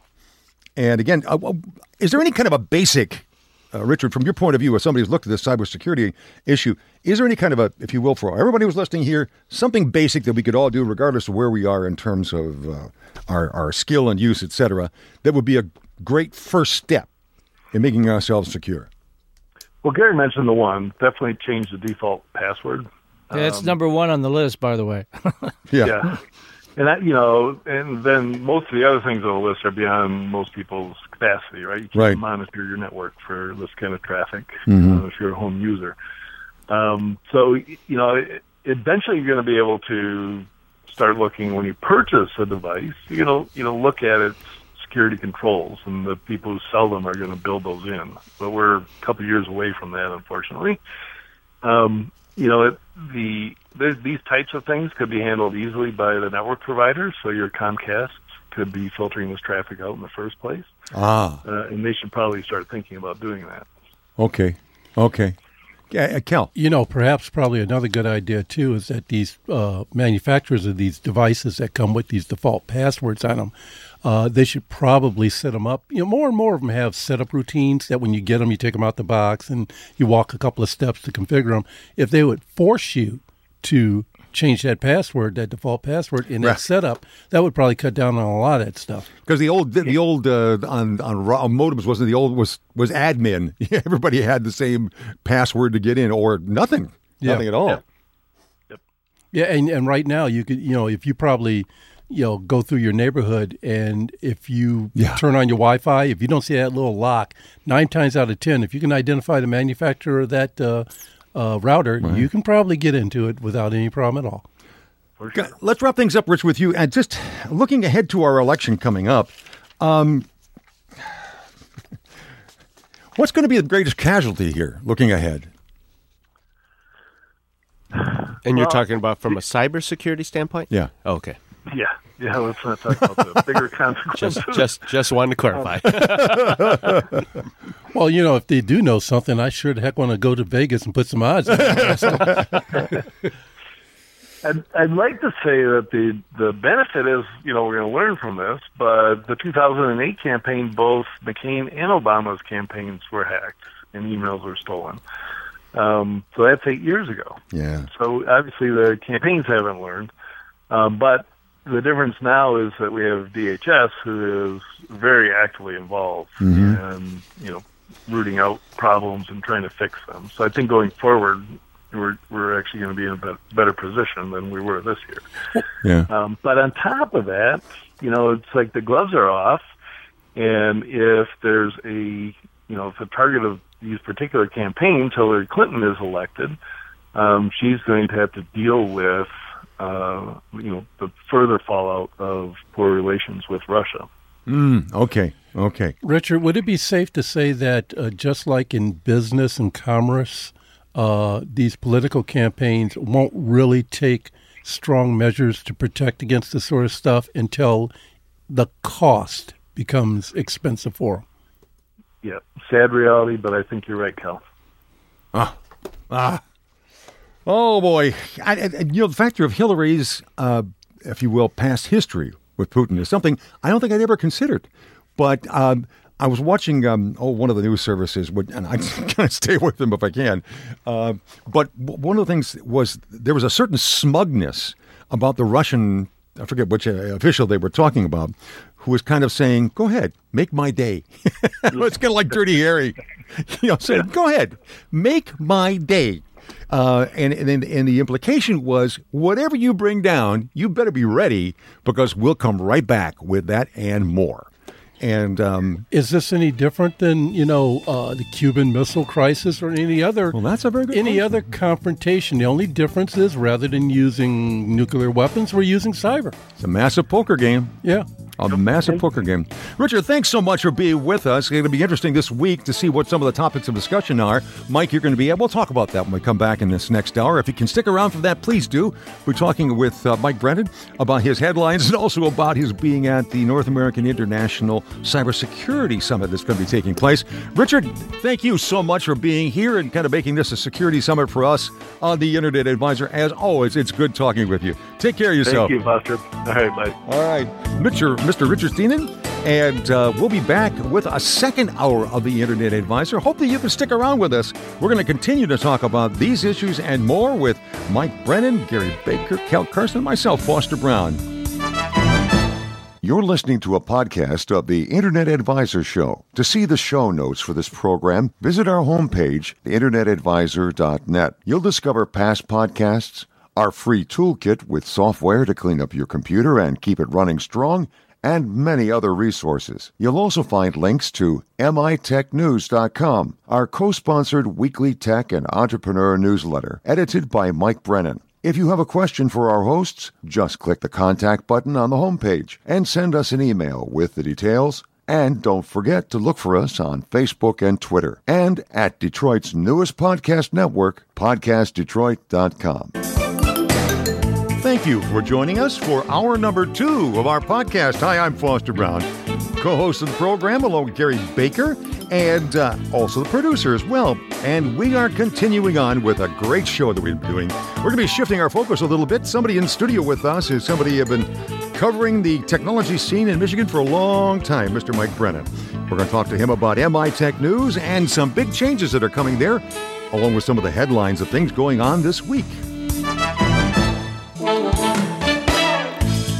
and again, uh, is there any kind of a basic, uh, Richard, from your point of view, as somebody who's looked at this cybersecurity issue, is there any kind of a, if you will, for everybody who's listening here, something basic that we could all do, regardless of where we are in terms of uh, our, our skill and use, et cetera, that would be a great first step in making ourselves secure? Well, Gary mentioned the one. Definitely change the default password. That's number one on the list, by the way. Yeah. And that, you know, and then most of the other things on the list are beyond most people's capacity, right? You can't Right. monitor your network for this kind of traffic uh, if you're a home user. Um, so, you know, eventually you're going to be able to start looking when you purchase a device. You know, you know, look at its security controls, and the people who sell them are going to build those in. But we're a couple of years away from that, unfortunately. Um, you know, it, the these types of things could be handled easily by the network providers. So your Comcast could be filtering this traffic out in the first place. Ah, uh, and they should probably start thinking about doing that. Okay, okay. Yeah, Cal. You know, perhaps probably another good idea too is that these uh, manufacturers of these devices that come with these default passwords on them, uh, they should probably set them up. You know, more and more of them have setup routines that when you get them, you take them out the box and you walk a couple of steps to configure them. If they would force you to change that password, that default password in that right. setup, that would probably cut down on a lot of that stuff. Because the old the old uh, on, on modems wasn't the old was was admin. Everybody had the same password to get in, or nothing, yeah. nothing at all. Yeah. Yep. Yeah, and and right now you could you know if you probably you know go through your neighborhood and if you yeah. turn on your Wi-Fi, if you don't see that little lock, nine times out of ten, if you can identify the manufacturer of that. Uh, uh, router, right. you can probably get into it without any problem at all. Sure. Let's wrap things up, Rich, with you. And just looking ahead to our election coming up, um, what's going to be the greatest casualty here looking ahead? And you're well, talking about from a cybersecurity standpoint? Yeah. Oh, okay. Yeah. Yeah, let's not talk about the bigger consequences. Just, just, just wanted to clarify. well, you know, if they do know something, I sure the heck want to go to Vegas and put some odds. I'd, I'd like to say that the the benefit is, you know, we're going to learn from this. But the 2008 campaign, both McCain and Obama's campaigns were hacked and emails were stolen. Um, so that's eight years ago. Yeah. So obviously the campaigns haven't learned. Um, but the difference now is that we have DHS who is very actively involved mm-hmm. and you know rooting out problems and trying to fix them. So I think going forward, we're we're actually going to be in a better position than we were this year. Yeah. Um, but on top of that, you know, it's like the gloves are off, and if there's a you know if the target of these particular campaigns, Hillary Clinton is elected, um, she's going to have to deal with uh, you know, the further fallout of poor relations with Russia. Mm, okay, okay. Richard, would it be safe to say that uh, just like in business and commerce, uh, these political campaigns won't really take strong measures to protect against this sort of stuff until the cost becomes expensive for them? Yeah, sad reality, but I think you're right, Cal. Ah, ah. Oh boy, I, I, you know the factor of Hillary's, uh, if you will, past history with Putin is something I don't think I'd ever considered. But um, I was watching um, oh one of the news services, and I kind of stay with them if I can. Uh, but one of the things was there was a certain smugness about the Russian. I forget which uh, official they were talking about, who was kind of saying, "Go ahead, make my day." it's kind of like Dirty Harry, you know, saying, "Go ahead, make my day." Uh, and, and, and the implication was whatever you bring down, you better be ready because we'll come right back with that and more. And um, is this any different than you know uh, the Cuban Missile Crisis or any other? Well, that's a very good any question. other confrontation. The only difference is rather than using nuclear weapons, we're using cyber. It's a massive poker game. Yeah. A massive poker game. Richard, thanks so much for being with us. It's going to be interesting this week to see what some of the topics of discussion are. Mike, you're going to be able to talk about that when we come back in this next hour. If you can stick around for that, please do. We're talking with uh, Mike Brennan about his headlines and also about his being at the North American International Cybersecurity Summit that's going to be taking place. Richard, thank you so much for being here and kind of making this a security summit for us on the Internet Advisor. As always, it's good talking with you. Take care of yourself. Thank you, Buster. All right, bye. All right. Mr. Mr. Richard Stiennon, and uh, we'll be back with a second hour of the Internet Advisor. Hope that you can stick around with us. We're going to continue to talk about these issues and more with Mike Brennan, Gary Baker, Cal Carson, and myself, Foster Brown. You're listening to a podcast of the Internet Advisor Show. To see the show notes for this program, visit our homepage, internetadvisor.net. You'll discover past podcasts our free toolkit with software to clean up your computer and keep it running strong, and many other resources. You'll also find links to mitechnews.com, our co sponsored weekly tech and entrepreneur newsletter, edited by Mike Brennan. If you have a question for our hosts, just click the contact button on the homepage and send us an email with the details. And don't forget to look for us on Facebook and Twitter and at Detroit's newest podcast network, podcastdetroit.com. Thank you for joining us for hour number two of our podcast. Hi, I'm Foster Brown, co host of the program along with Gary Baker and uh, also the producer as well. And we are continuing on with a great show that we've been doing. We're going to be shifting our focus a little bit. Somebody in studio with us is somebody who have been covering the technology scene in Michigan for a long time, Mr. Mike Brennan. We're going to talk to him about MI Tech News and some big changes that are coming there, along with some of the headlines of things going on this week.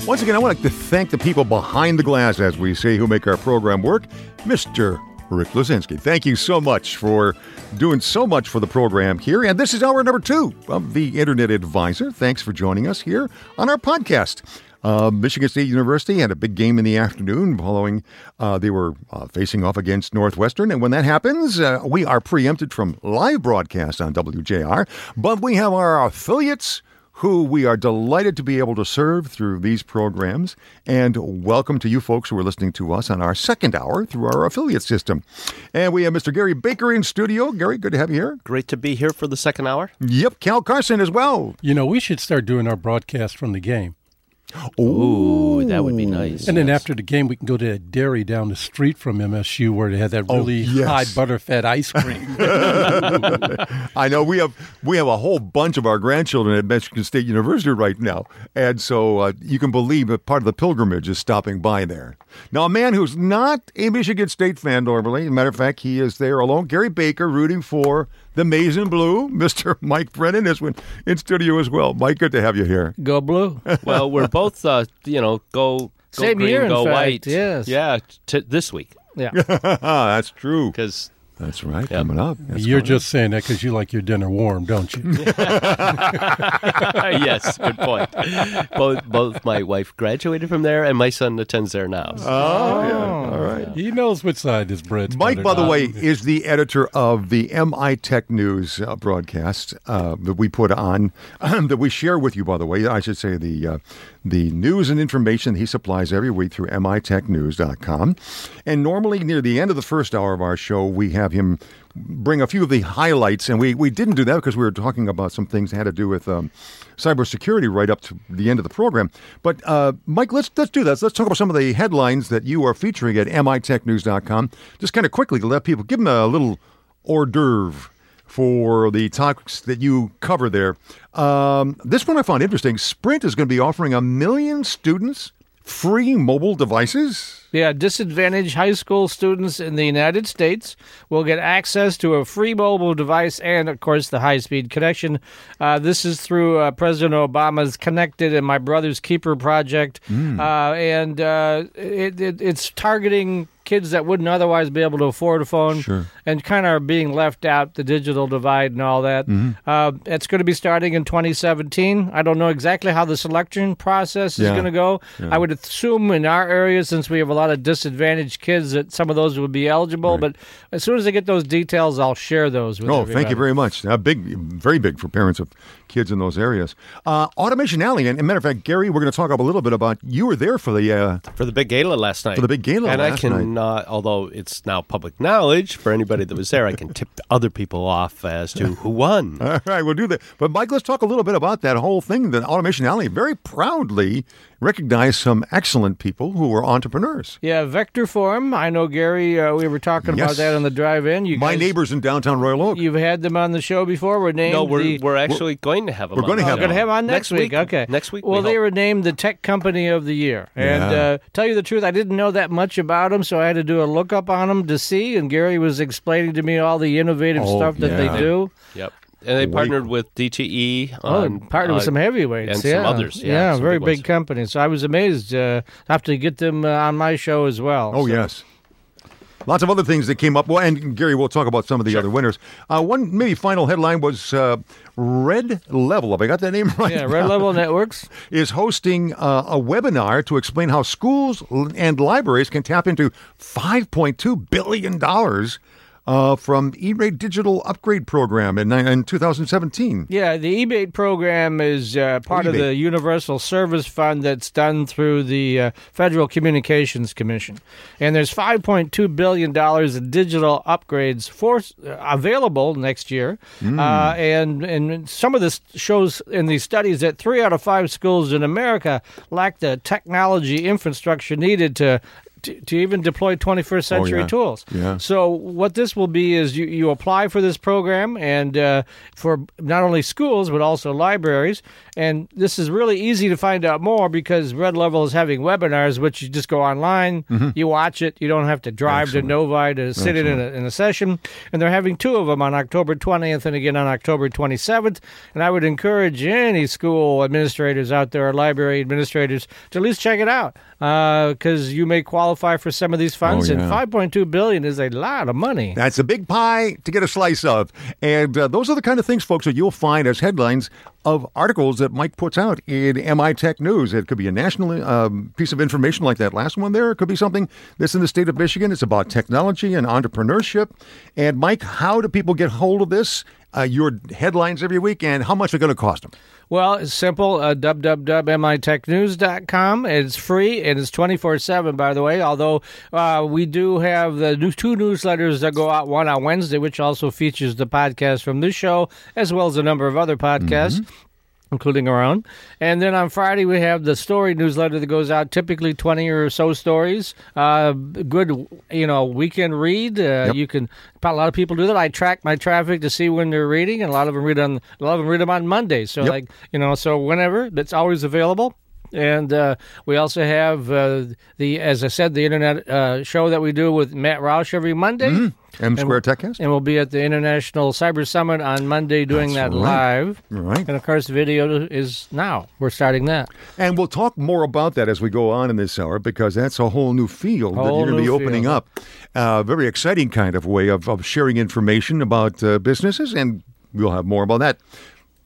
Once again, I want to thank the people behind the glass, as we say, who make our program work. Mr. Rick Lazinski, thank you so much for doing so much for the program here. And this is hour number two of the Internet Advisor. Thanks for joining us here on our podcast. Uh, Michigan State University had a big game in the afternoon following uh, they were uh, facing off against Northwestern. And when that happens, uh, we are preempted from live broadcast on WJR, but we have our affiliates who we are delighted to be able to serve through these programs. And welcome to you folks who are listening to us on our second hour through our affiliate system. And we have Mr. Gary Baker in studio. Gary, good to have you here. Great to be here for the second hour. Yep, Cal Carson as well. You know, we should start doing our broadcast from the game. Ooh, that would be nice. And then after the game, we can go to a dairy down the street from MSU where they had that really oh, yes. high butterfed ice cream. I know we have we have a whole bunch of our grandchildren at Michigan State University right now, and so uh, you can believe that part of the pilgrimage is stopping by there. Now, a man who's not a Michigan State fan normally, as a matter of fact, he is there alone. Gary Baker rooting for the maize and blue. Mr. Mike Brennan is in studio as well. Mike, good to have you here. Go blue. well, we're both, uh, you know, go, go Same green, year, go fact, white. Yes. Yeah, t- this week. Yeah. That's true. Because that's right. Yep. Coming up. That's You're just saying that because you like your dinner warm, don't you? yes, good point. Both both my wife graduated from there, and my son attends there now. So. Oh, yeah. all right. He knows which side his bread's Mike, by the way, is the editor of the MI Tech News uh, broadcast uh, that we put on, that we share with you. By the way, I should say the uh, the news and information he supplies every week through mitechnews.com. And normally, near the end of the first hour of our show, we have him bring a few of the highlights. And we, we didn't do that because we were talking about some things that had to do with um, cybersecurity right up to the end of the program. But, uh, Mike, let's, let's do that. Let's talk about some of the headlines that you are featuring at mitechnews.com. Just kind of quickly to let people give them a little hors d'oeuvre for the topics that you cover there. Um, this one I found interesting. Sprint is going to be offering a million students free mobile devices. Yeah, disadvantaged high school students in the United States will get access to a free mobile device and, of course, the high speed connection. Uh, this is through uh, President Obama's Connected and My Brother's Keeper project. Mm. Uh, and uh, it, it, it's targeting kids that wouldn't otherwise be able to afford a phone sure. And kind of are being left out, the digital divide and all that. Mm-hmm. Uh, it's going to be starting in 2017. I don't know exactly how the selection process is Yeah. going to go. Yeah. I would assume in our area, since we have a lot of disadvantaged kids, that some of those would be eligible. But as soon as I get those details, I'll share those with Oh, everybody. thank you very much. Uh, big, very big for parents of kids in those areas. Uh, Automation Alley, and, and matter of fact, Gary, we're going to talk up a little bit about. You were there for the uh, for the big gala last night. For the big gala and last I can, night. uh, although it's now public knowledge for anybody that was there, I can tip other people off as to who won. All right, we'll do that. But Mike, let's talk a little bit about that whole thing. The Automation Alley very proudly recognized some excellent people who were entrepreneurs. Yeah, Vectorform. I know Gary. Uh, we were talking Yes. about that on the drive-in. You My guys- neighbors in downtown Royal Oak. You've had them on the show before. We're named. no, we're the, we're actually going to have them. we're gonna the have show. going to have 'em on next, week. Okay. Next week. Well, we they hope. were named the Tech Company of the Year. And Yeah. uh, tell you the truth, I didn't know that much about them, so I had to do a lookup on them to see. And Gary was explaining to me all the innovative Oh, stuff that yeah. they do. Yep. And they Wait. partnered with DTE. Oh, on, partnered with uh, some heavyweights and some yeah. others, yeah, some very big big ones. companies. So I was amazed. Uh, I have to get them uh, on my show as well. Oh So- yes. Lots of other things that came up. Well, and Gary, we'll talk about some of the other winners. Uh, one maybe final headline was uh, Red Level. Have I got that name right? Yeah, Red Level Networks. is hosting uh, a webinar to explain how schools and libraries can tap into $5.2 billion uh, from E-Rate Digital Upgrade Program in, in 2017. Yeah, the E-Rate program is uh, part of the Universal Service Fund that's done through the uh, Federal Communications Commission. And there's $5.2 billion in digital upgrades for uh, available next year. Uh, and, and some of this shows in these studies that three out of five schools in America lack the technology infrastructure needed to to, to even deploy 21st century yeah. tools. Yeah. So what this will be is you, you apply for this program and uh, for not only schools but also libraries. And this is really easy to find out more because Red Level is having webinars, which you just go online, you watch it. You don't have to drive to Novi to sit in in a, in a session. And they're having two of them on October 20th and again on October 27th. And I would encourage any school administrators out there or library administrators to at least check it out because you may qualify for some of these funds. Oh, And 5.2 billion is a lot of money. That's a big pie to get a slice of. And uh, those are the kind of things, folks, that you'll find as headlines of articles that Mike puts out in MI Tech News. It could be a national um, piece of information like that last one there. It could be something that's in the state of Michigan. It's about technology and entrepreneurship. And, Mike, how do people get hold of this? Uh, your headlines every week, and how much are going to cost them? Well, it's simple. Uh, www.mitechnews.com. It's free and it's 24 7, by the way. Although uh, we do have the new two newsletters that go out one on Wednesday, which also features the podcast from this show, as well as a number of other podcasts. Including our own. And then on Friday, we have the story newsletter that goes out, typically 20 or so stories. Uh, good, you know, weekend read. Uh, You can, a lot of people do that. I track my traffic to see when they're reading, and a lot of them read on, a lot of them read them on Mondays. So, Yep. like, you know, so whenever, that's always available. And uh, we also have uh, the, as I said, the internet uh, show that we do with Matt Roush every Monday. M Square TechCast? And we'll be at the International Cyber Summit on Monday doing That's that right. live. Right. And of course, video is now. We're starting that. And we'll talk more about that as we go on in this hour because that's a whole new field that you're going to be opening field. up. A very exciting kind of way of, of sharing information about uh, businesses, and we'll have more about that.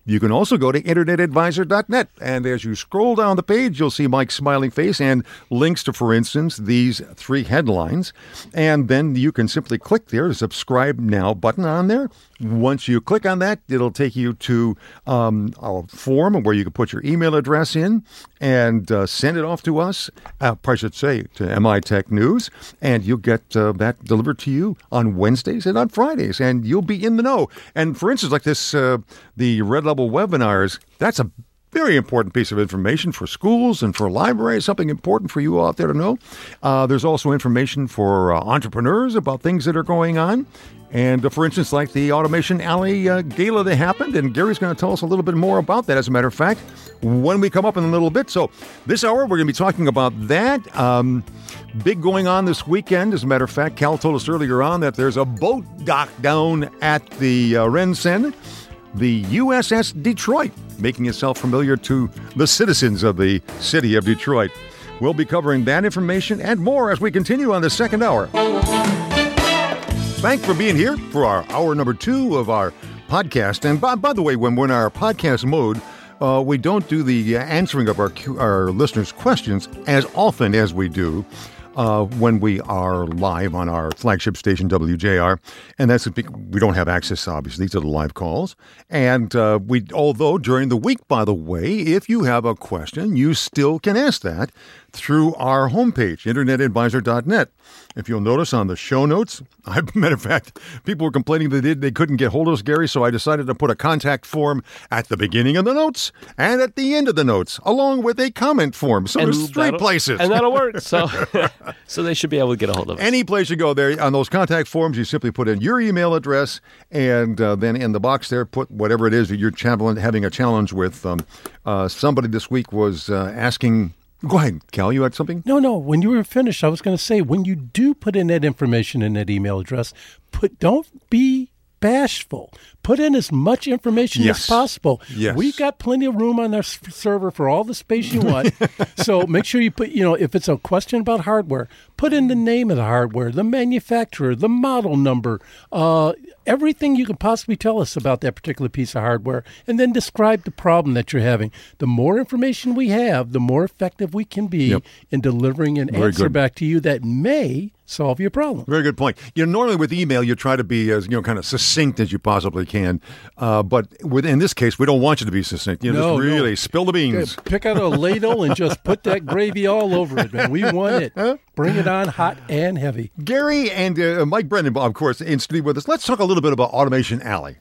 You can also go to internetadvisor.net, and as you scroll down the page, you'll see Mike's smiling face and links to, for instance, these three headlines. And then you can simply click there, the subscribe now button on there. Once you click on that, it'll take you to um, a form where you can put your email address in and uh, send it off to us, uh, I should say, to MI Tech News, and you'll get uh, that delivered to you on Wednesdays and on Fridays, and you'll be in the know. And for instance, like this, uh, the Red Level webinars, that's a very important piece of information for schools and for libraries, something important for you out there to know. Uh, there's also information for uh, entrepreneurs about things that are going on. And uh, for instance, like the Automation Alley uh, Gala that happened, and Gary's going to tell us a little bit more about that, as a matter of fact, when we come up in a little bit. So, this hour, we're going to be talking about that. Um, big going on this weekend. As a matter of fact, Cal told us earlier on that there's a boat dock down at the uh, RenCen the USS Detroit, making itself familiar to the citizens of the city of Detroit. We'll be covering that information and more as we continue on the second hour. Thanks for being here for our hour number two of our podcast. And by, by the way, when we're in our podcast mode, uh, we don't do the answering of our our listeners' questions as often as we do uh, when we are live on our flagship station WJR, and that's we don't have access obviously to the live calls. And uh, we, although during the week, by the way, if you have a question, you still can ask that through our homepage, internetadvisor.net. If you'll notice on the show notes, I, matter of fact, people were complaining they did they couldn't get hold of us, Gary, so I decided to put a contact form at the beginning of the notes and at the end of the notes, along with a comment form. So there's three places. and that'll work. So, so they should be able to get a hold of us. Any place you go there on those contact forms, you simply put in your email address, and uh, then in the box there, put whatever it is that you're having a challenge with. Um, uh, somebody this week was uh, asking. Go ahead, Cal. You had something. No, no. When you were finished, I was going to say when you do put in that information in that email address, put don't be bashful. Put in as much information Yes. as possible. Yes. We've got plenty of room on our s- server for all the space you want. so make sure you put, you know, if it's a question about hardware, put in the name of the hardware, the manufacturer, the model number, uh, everything you can possibly tell us about that particular piece of hardware and then describe the problem that you're having. The more information we have, the more effective we can be Yep. in delivering an Very answer good. back to you that may solve your problem. Very good point. You know, normally with email, you try to be as you know, kind of succinct as you possibly can. Uh, but with, in this case, we don't want you to be succinct. You know, No, just no. really spill the beans. Pick out a ladle and just put that gravy all over it, man. We want it. Bring it on hot and heavy. Gary and uh, Mike Brennan, of course, in studio with us. Let's talk a little bit about Automation Alley.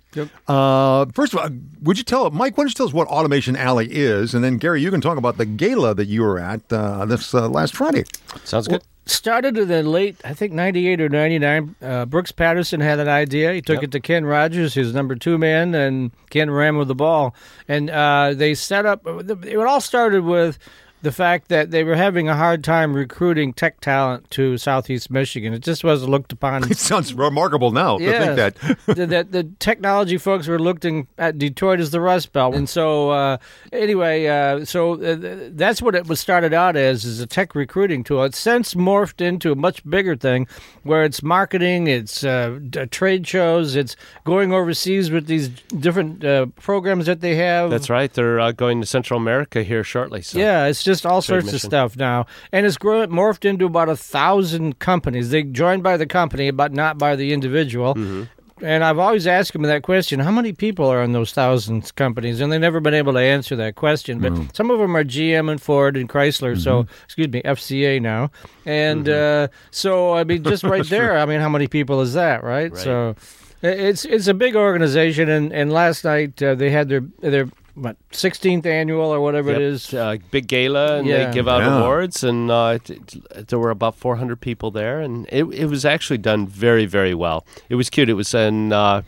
Uh, first of all, would you tell Mike? Why don't you tell us what Automation Alley is, and then Gary, you can talk about the gala that you were at uh, this uh, last Friday. Sounds good. started in the late, I think, 98 or 99. Uh, Brooks Patterson had an idea. He took it to Ken Rogers, his number two man, and Ken ran with the ball. And uh, they set up, it all started with the fact that they were having a hard time recruiting tech talent to Southeast Michigan. It just wasn't looked upon. It sounds remarkable now to think that. the, the, the technology folks were looking at Detroit as the Rust Belt, and so uh, anyway, uh, so uh, that's what it was started out as is a tech recruiting tool. It's since morphed into a much bigger thing, where it's marketing, it's uh, d- trade shows, it's going overseas with these different uh, programs that they have. That's right. They're uh, going to Central America here shortly. So. Yeah, it's just all sorts of stuff now, and it's grown morphed into about a thousand companies. They joined by the company, but not by the individual. Mm-hmm. And I've always asked them that question: How many people are in those thousands companies? And they've never been able to answer that question. But Mm-hmm. some of them are GM and Ford and Chrysler. So, excuse me, FCA now. And Mm-hmm. uh, so, I mean, just right there, I mean, how many people is that, right? Right. So. It's it's a big organization, and, and last night uh, they had their their what sixteenth annual or whatever Yep. it is. Uh, big gala, and Yeah. they give out Yeah. awards, and uh, t- t- there were about 400 people there, and it, it was actually done very, very well. It was cute. It was in uh,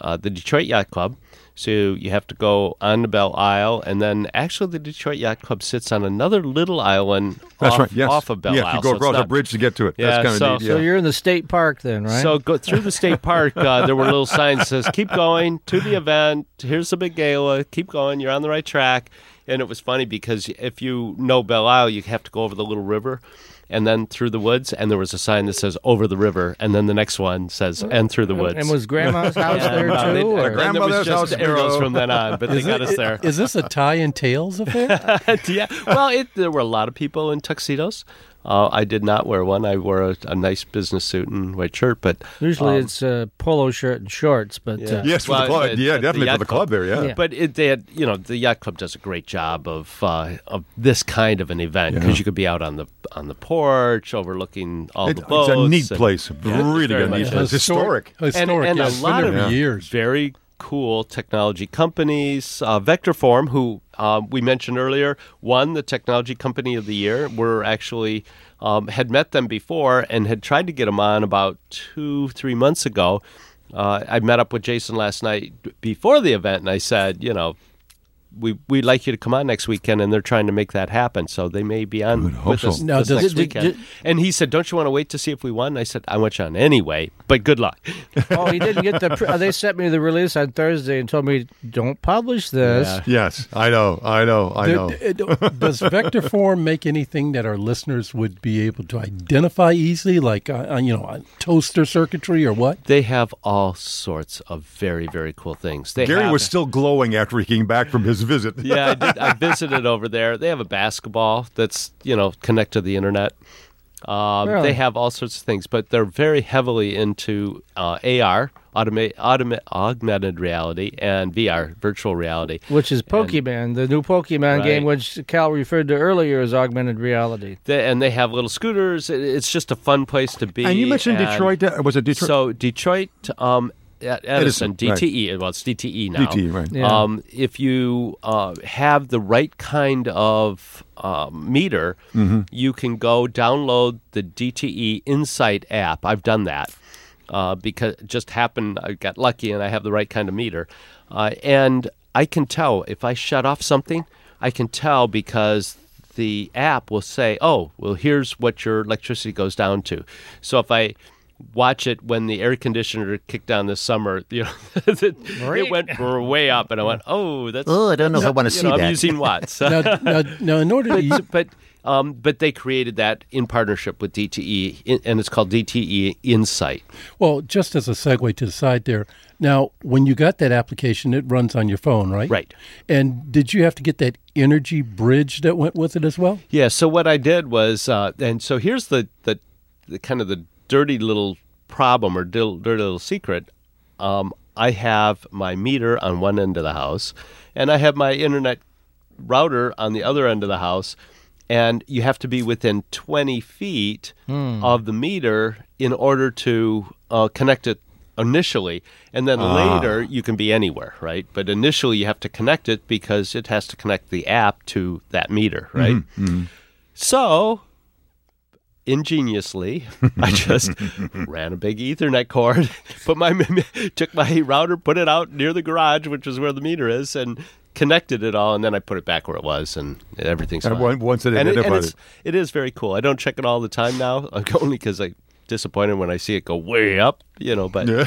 uh, the Detroit Yacht Club, so you have to go on the Belle Isle, and then actually the Detroit Yacht Club sits on another little island That's off, right. Yes. off of Belle yeah, Isle. you go so it's across a bridge to get to it. Yeah, That's kind of so- neat. So you're in the state park then, right? So go through the state park. Uh, there were little signs that says "Keep going to the event." Here's the big gala. Keep going. You're on the right track. And it was funny because if you know Belle Isle, you have to go over the little river, and then through the woods. And there was a sign that says "Over the river," and then the next one says "And through the woods." and was Grandma's house And, there uh, they- too? or- and there was Grandmother's house just arrows from then on, but they got us there. Is this a tie and tails affair? yeah. Well, it, there were a lot of people in tuxedos. Uh, I did not wear one. I wore a, a nice business suit and white shirt, but Usually um, it's a polo shirt and shorts, but Yeah. uh, yes, for Well, the club. at- yeah, at the definitely for the club there. Yeah. Yeah. But it, they had, you know, the yacht club does a great job of uh, of this kind of an event because Yeah. you could be out on the on the porch overlooking all It- the boats. it's a neat and- place. Yeah, really very good. Neat place. Historic. Historic. and, and yeah. a It's lot of for years. very cool technology companies. Uh, Vectorform, who uh, we mentioned earlier, won the Technology Company of the Year. We're actually um, had met them before and had tried to get them on about two, three months ago. Uh, I met up with Jason last night before the event, and I said, you know, we we'd like you to come on next weekend, and they're trying to make that happen. So they may be on Good, hope with so. us Now, this does- next did- weekend. did- and he said, "Don't you want to wait to see if we won?" I said, "I want you on anyway, but good luck." oh, he didn't get the. Pr- uh, they sent me the release on Thursday and told me don't publish this. Yeah. Yes, I know. I know. I know. D- d- Does Vectorform make anything that our listeners would be able to identify easily, like uh, uh, you know, uh, toaster circuitry or what? They have all sorts of very, very cool things. They Gary have, was still glowing after he came back from his visit. yeah, I, did, I visited over there. They have a basketball that's you know connect to the internet. Um, Really? They have all sorts of things, but they're very heavily into uh, AR, automa- automa- augmented reality, and VR, virtual reality. Which is Pokemon, the new Pokemon Right. game, which Cal referred to earlier as augmented reality. They, and they have little scooters. It- It's just a fun place to be. And you mentioned and Detroit. Was it Detroit? So Detroit, um, at Edison, Edison, right. DTE. Well, it's DTE now. DTE, right. Yeah. Um, if you uh, have the right kind of um, meter, Mm-hmm. you can go download the DTE Insight app. I've done that uh, because it just happened. I got lucky and I have the right kind of meter, uh, and I can tell if I shut off something. I can tell because the app will say, "Oh, well, here's what your electricity goes down to." So if I watch it when the air conditioner kicked on this summer, you know, it, it went way up, and I went, "Oh, that's Oh, I don't know if I want to see know, I'm that. using watts." Now, now, now, in order to but, use, but Um, but they created that in partnership with DTE, and it's called DTE Insight. Well, just as a segue to the side there, now when you got that application, it runs on your phone, right? Right. And did you have to get that energy bridge that went with it as well? Yeah. So what I did was, uh, and so here's the, the, the kind of the dirty little problem or dirty little secret. Um, I have my meter on one end of the house, and I have my internet router on the other end of the house and you have to be within 20 feet hmm. of the meter in order to uh, connect it initially and then ah. later you can be anywhere right but initially you have to connect it because it has to connect the app to that meter right mm-hmm. Mm-hmm. so ingeniously i just ran a big ethernet cord put my took my router put it out near the garage which is where the meter is and connected it all, and then I put it back where it was, and everything's and fine. Once it and, it, and it's, it is very cool. I don't check it all the time now, only because I disappointed when I see it go way up, you know. But uh,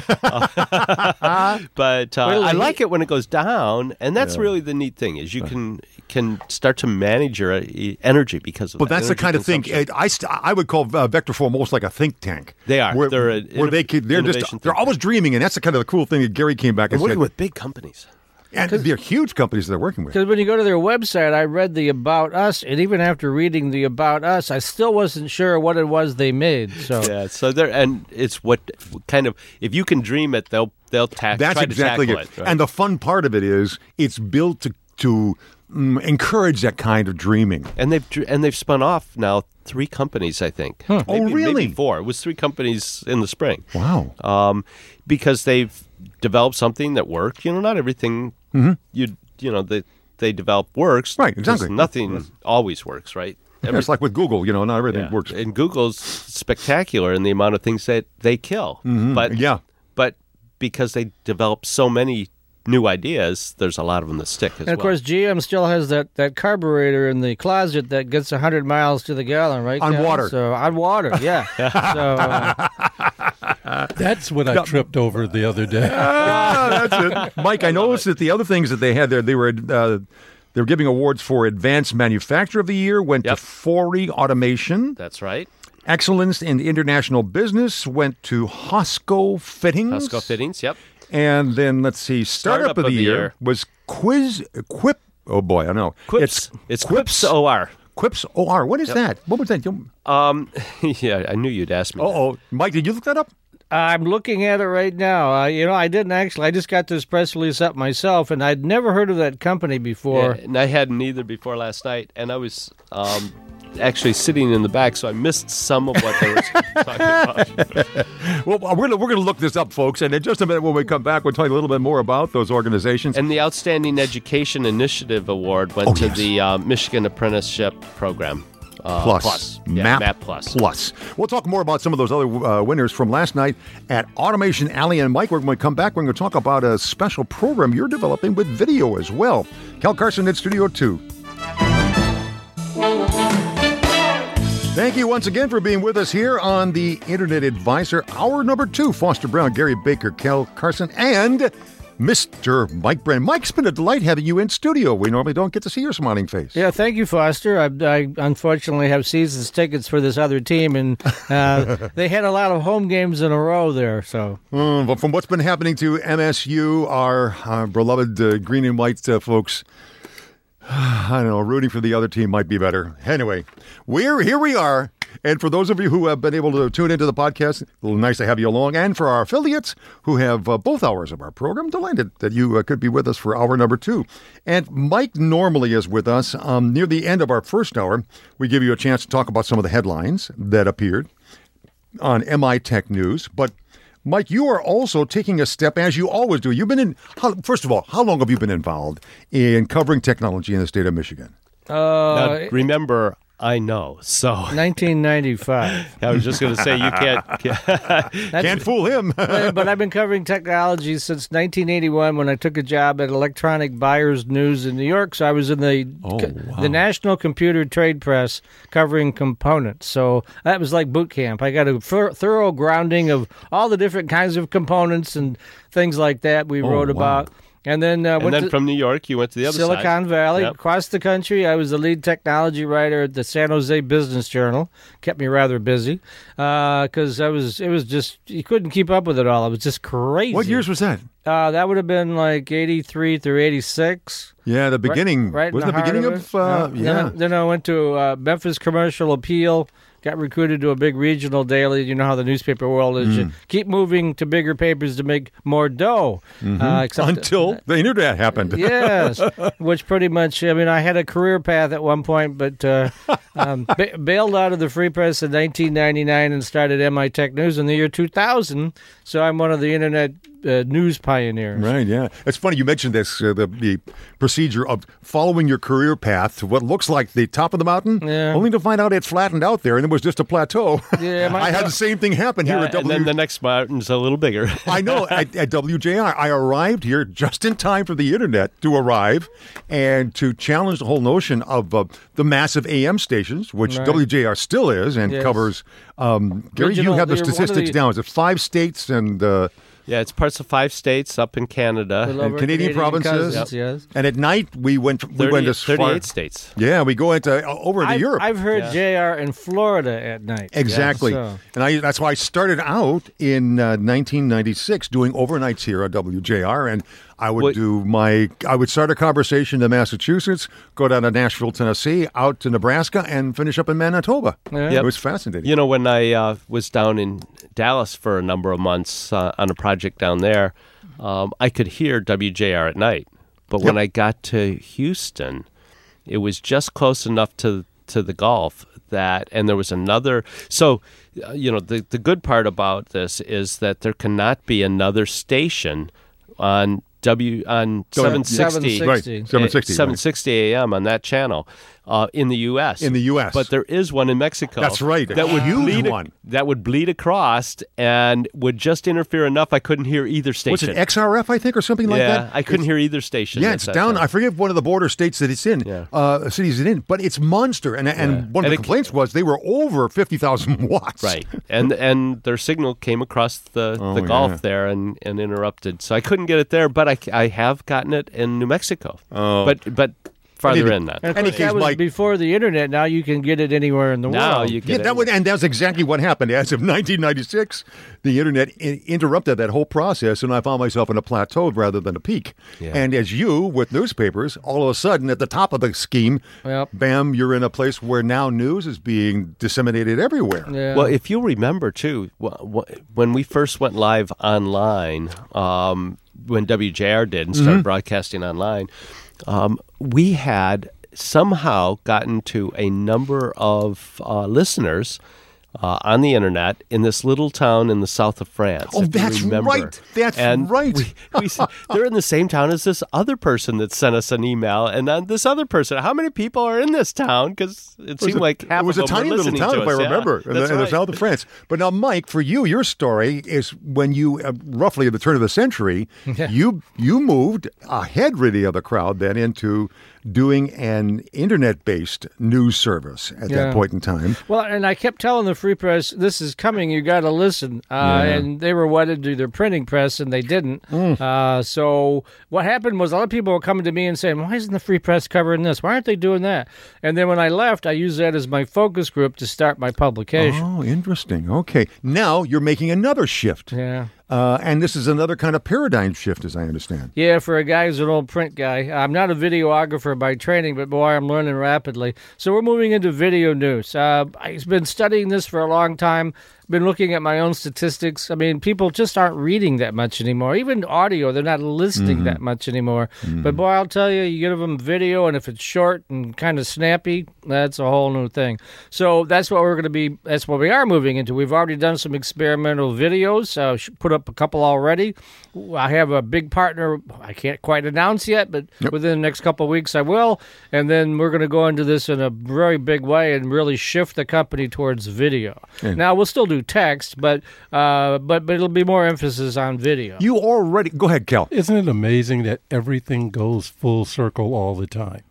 but uh, I like it when it goes down, and that's yeah. really the neat thing is you can can start to manage your uh, energy because of. But that that's the kind of thing I, I would call uh, Vectorform almost like a think tank. They are. Where, they're a, where they they're just they're always dreaming, and that's the kind of the cool thing that Gary came back and, and working said, with big companies. And they're huge companies they're working with. Because when you go to their website, I read the About Us, and even after reading the About Us, I still wasn't sure what it was they made. So yeah, so there, and it's what kind of if you can dream it, they'll they'll ta- That's exactly it. it right? And the fun part of it is it's built to to mm, encourage that kind of dreaming. And they've and they've spun off now three companies, I think. Huh. Maybe, oh, really? Maybe four. It was three companies in the spring. Wow. Um, because they've developed something that worked. You know, not everything mm-hmm. you you know they they develop works. Right, exactly. Nothing yes. always works, right? Every, yeah, it's like with Google, you know, not everything yeah. works. And Google's spectacular in the amount of things that they kill. Mm-hmm. But yeah, but because they develop so many new ideas, there's a lot of them that stick. and of well. course, GM still has that, that carburetor in the closet that gets 100 miles to the gallon, right? On Kevin? water. So on water, yeah. so uh, that's what I tripped over the other day. ah, that's it, Mike. I, I noticed that the other things that they had there, they were. Uh, they were giving awards for Advanced Manufacturer of the Year, went yep. to Fori Automation. That's right. Excellence in International Business went to Hosco Fittings. Hosco Fittings, yep. And then let's see, startup, startup of, the, of the year, year, was Quiz Quip. Oh boy, I know. Quips. It's, it's Quips, Quips OR. Quips OR. What is yep. that? What was that? Um, yeah, I knew you'd ask me. Oh, Mike, did you look that up? I'm looking at it right now. Uh, you know, I didn't actually. I just got this press release up myself, and I'd never heard of that company before. Yeah, and I hadn't either before last night. And I was um, actually sitting in the back, so I missed some of what they were talking about. well, we're gonna, we're going to look this up, folks, and in just a minute when we come back, we'll tell you a little bit more about those organizations. And the Outstanding Education Initiative Award went oh, to yes. the uh, Michigan Apprenticeship Program. Uh, plus, plus. Yeah, MAP, MAP plus. plus. We'll talk more about some of those other uh, winners from last night at Automation Alley. And Mike, when to come back. We're going to talk about a special program you're developing with video as well. Cal Carson at Studio 2. Thank you once again for being with us here on the Internet Advisor, hour number two. Foster Brown, Gary Baker, Cal Carson, and Mr. Mike Brennan. Mike, it's been a delight having you in studio. We normally don't get to see your smiling face. Yeah, thank you, Foster. I, I unfortunately have seasons tickets for this other team, and uh, they had a lot of home games in a row there. So, mm, but from what's been happening to MSU, our, our beloved uh, green and white uh, folks, I don't know, rooting for the other team might be better. Anyway, we're here we are. And for those of you who have been able to tune into the podcast, nice to have you along. And for our affiliates who have uh, both hours of our program, delighted that you uh, could be with us for hour number two. And Mike normally is with us um, near the end of our first hour. We give you a chance to talk about some of the headlines that appeared on MI Tech News. But Mike, you are also taking a step as you always do. You've been in, how, first of all, how long have you been involved in covering technology in the state of Michigan? Uh, now, remember, I know. So 1995. I was just going to say you can't can't, can't fool him. but, but, I've been covering technology since 1981 when I took a job at Electronic Buyers News in New York. So I was in the oh, wow. the National Computer Trade Press covering components. So that was like boot camp. I got a thorough grounding of all the different kinds of components and things like that we oh, wrote wow. about. And then uh, and went then to from New York, you went to the other Silicon side. Valley, Yep. across the country. I was the lead technology writer at the San Jose Business Journal. Kept me rather busy because I was. It was just you couldn't keep up with it all. It was just crazy. What years was that? Uh, that would have been like eighty three through eighty six. Yeah, the beginning. Right, in was the, the, beginning heart of, it. uh, Yeah. yeah. Then, then I went to uh, Memphis Commercial Appeal. Got recruited to a big regional daily. You know how the newspaper world is. Mm. You keep moving to bigger papers to make more dough. Uh, except Mm-hmm. Until the internet happened. yes, which pretty much. I mean, I had a career path at one point, but uh, um, ba- bailed out of the Free Press in 1999 and started MI Tech News in the year 2000. So I'm one of the internet uh, news pioneers. Right, yeah. It's funny you mentioned this uh, the, the procedure of following your career path to what looks like the top of the mountain, Yeah. only to find out it flattened out there and it was just a plateau. Yeah, my- I had the same thing happen here Yeah, at W. and then the next mountain's a little bigger. I know at, at WJR, I arrived here just in time for the internet to arrive and to challenge the whole notion of uh, the massive AM stations, which Right. WJR still is and Yes. covers. Um, Gary, Regional- you have the they're one of statistics the- down. Is it five states and uh, yeah, it's parts of five states up in Canada. And over Canadian, provinces? cousins, yes. And at night we went. We 30 went as far. 38 states. Yeah, we go into uh, over into I've, Europe. I've heard JR in Florida at night. Exactly, So- and I, that's why I started out in uh, 1996 doing overnights here at WJR, and I would What- do my, I would start a conversation in Massachusetts, go down to Nashville, Tennessee, out to Nebraska, and finish up in Manitoba. Yeah. It was fascinating. You know, when I uh, was down in Dallas for a number of months uh, on a project down there, um, I could hear WJR at night. But when I got to Houston, it was just close enough to to the Gulf that, and there was another. So, uh, you know, the the good part about this is that there cannot be another station on W on Go ahead. 760 Right, 760. 760. right. 760 a.m. on that channel uh, in the U.S. In the US. but there is one in Mexico. That's right, That would bleed one. that would bleed across and would just interfere enough. I couldn't hear either What's station. it, XRF, I think, or something like yeah, that? I couldn't It's- hear either station. Yeah, it's down. time. I forget one of the border states that it's in, Yeah. uh, cities it's in, but it's monster. And and Yeah. one of And the it- complaints was they were over fifty thousand watts. Right, and and their signal came across the, Oh, the Gulf there and, and interrupted, so I couldn't get it there. But I, I have gotten it in New Mexico. Oh. but but farther Any- in that. And of Any course, case, that was Mike- before the internet. Now you can get it anywhere in the Now world. you get Yeah, that would, and that's exactly what happened. As of 1996, the internet I- interrupted that whole process, and I found myself in a plateau rather than a peak. Yeah. And as you, with newspapers, all of a sudden at the top of the scheme, Yep. bam, you're in a place where now news is being disseminated everywhere. Yeah. Well, if you remember too, wh- wh- when we first went live online, um, when WJR did and started broadcasting online, um, we had somehow gotten to a number of uh, listeners. Uh, on the internet in this little town in the south of France. Oh, that's right. That's and right. We, we, they're in the same town as this other person that sent us an email, and then this other person. How many people are in this town? Because it It was seemed a- like half it was of a tiny little town, to if I us. Yeah, remember, in, the, that's in the south of France. But now, Mike, for you, your story is when you, uh, roughly at the turn of the century, you you moved ahead really of the crowd then into doing an internet-based news service at Yeah. that point in time. Well, and I kept telling the Free Press, "This is coming. You got to listen." Uh, And they were wedded to their printing press, and they didn't. Uh, so what happened was a lot of people were coming to me and saying, "Why isn't the Free Press covering this? Why aren't they doing that?" And then when I left, I used that as my focus group to start my publication. Oh, interesting. Okay, now you're making another shift, Yeah. Uh, and this is another kind of paradigm shift, as I understand. Yeah, for a guy who's an old print guy. I'm not a videographer by training, but boy, I'm learning rapidly. So we're moving into video news. Uh, I've been studying this for a long time. Been looking at my own statistics. I mean, people just aren't reading that much anymore. Even audio, they're not listening that much anymore. But boy, I'll tell you, you give them video, and if it's short and kind of snappy, that's a whole new thing. So that's what we're going to be. That's what we are moving into. We've already done some experimental videos. Uh, put up a couple already. I have a big partner. I can't quite announce yet, but within the next couple of weeks, I will. And then we're going to go into this in a very big way and really shift the company towards video. Now we'll still do text, but uh, but but it'll be more emphasis on video. You already go ahead, Kel. Isn't it amazing that everything goes full circle all the time?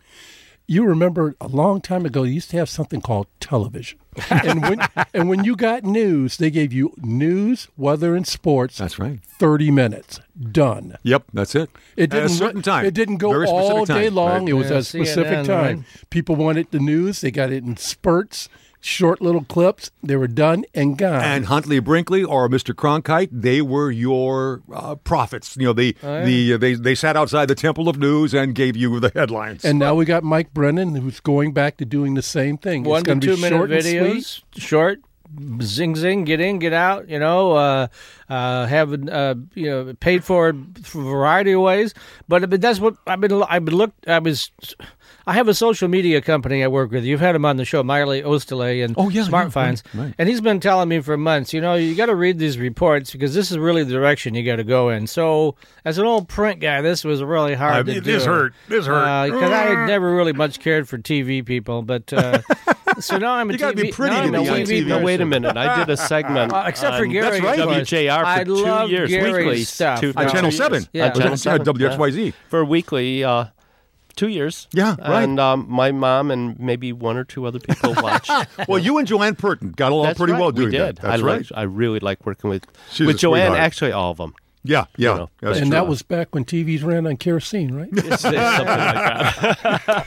you remember a long time ago, you used to have something called television. and when and when you got news, they gave you news, weather, and sports. That's right. Thirty minutes, done. Yep, that's it. It didn't At a certain time. It didn't go all day time, long. right? It was Yeah, a specific CNN, time. right? People wanted the news. They got it in spurts, short little clips. They were done and gone. And Huntley Brinkley or Mr. Cronkite, they were your uh, prophets. You know, the Oh, the they they sat outside the Temple of News and gave you the headlines. And now we got Mike Brennan, who's going back to doing the same thing. One it's to two be minute short videos, short, zing zing, get in, get out. You know, uh, uh, have uh, you know paid for for a variety of ways. But but that's what I've been. I've been looked. I was. I have a social media company I work with. You've had him on the show, Miley Ostele and Oh, yeah, Smart yeah, Finds, right, right. and he's been telling me for months. You know, you got to read these reports because this is really the direction you got to go in. So, as an old print guy, this was really hard Uh, to this do. hurt. This hurt. because I had never really much cared for TV people, but uh, so now I'm a TV You TV. gotta be pretty now to I'm be on TV. TV. No, wait a minute. I did a segment. Uh, except for Gary, That's right. WJR for I two love years, Gary's weekly. stuff. two- on for Channel 7. Yeah. On Channel Uh, 7. WXYZ. For weekly, uh, two years. Yeah, right. And um, my mom and maybe one or two other people watched. Well, you and Joanne Purtan got along That's pretty right. well doing we did. that. That's I right. Like, I really like working with She's with Joanne. sweetheart. Actually, all of them. yeah, yeah. You know, And true. that was back when TVs ran on kerosene, right? It's, it's something like that.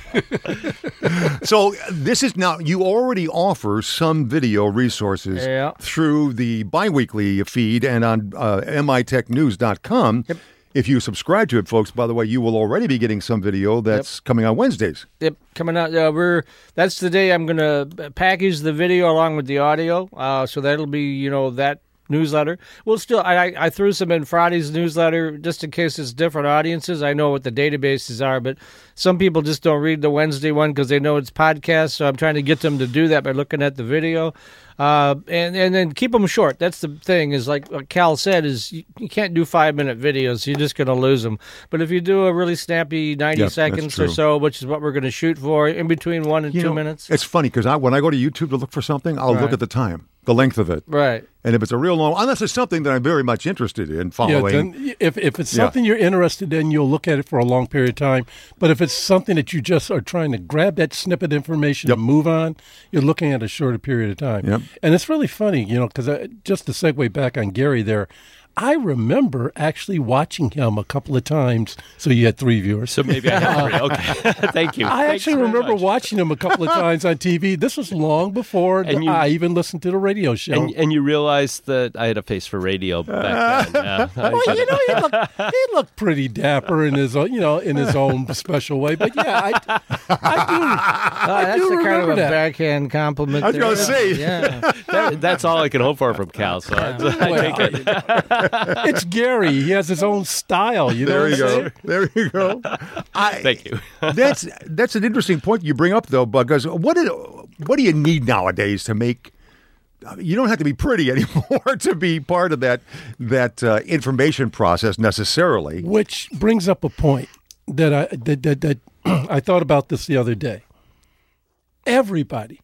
So this is now you already offer some video resources Yeah. through the biweekly feed and on uh, mitechnews.com. Yep. If you subscribe to it, folks, by the way, you will already be getting some video that's coming on Wednesdays. Yep, coming out. Uh, we're that's the day I'm going to package the video along with the audio. Uh, so that'll be you know that newsletter. Well, still, I I, threw some in Friday's newsletter just in case it's different audiences. I know what the databases are, but some people just don't read the Wednesday one because they know it's podcast. So I'm trying to get them to do that by looking at the video. Uh, and and then keep them short. That's the thing. Is like what Cal said. Is you, you can't do five minute videos. You're just going to lose them. But if you do a really snappy ninety Yep, seconds or so, which is what we're going to shoot for, in between one and You two know, minutes. It's funny because I, when I go to YouTube to look for something, I'll look at the time, the length of it. Right. And if it's a real long, unless it's something that I'm very much interested in Yeah, following. then if, if it's Yeah. something you're interested in, you'll look at it for a long period of time. But if it's something that you just are trying to grab that snippet of information Yep. and move on, you're looking at a shorter period of time. Yep. And it's really funny, you know, because uh, just to segue back on Gary there, I remember actually watching him a couple of times. So you had three viewers. So maybe I have three. Okay. Thank you. I Thanks actually remember much. watching him a couple of times on TV. This was long before And you- I even listened to the radio show. And, and you realized that I had a face for radio back then. Yeah. Well, you know, he looked, he looked pretty dapper in his own, you know, in his own special way. But yeah, I, I Uh, that's do the kind of remember a that. backhand compliment. I was gonna say. yeah. that, that's all I can hope for from Cal. So I, I take it. Do. It's Gary. He has his own style. You there what you go. There you go. I, Thank you. that's that's an interesting point you bring up though, because what did, what do you need nowadays to make? You don't have to be pretty anymore to be part of that that uh, information process necessarily. Which brings up a point that I that that, that I thought about this the other day. Everybody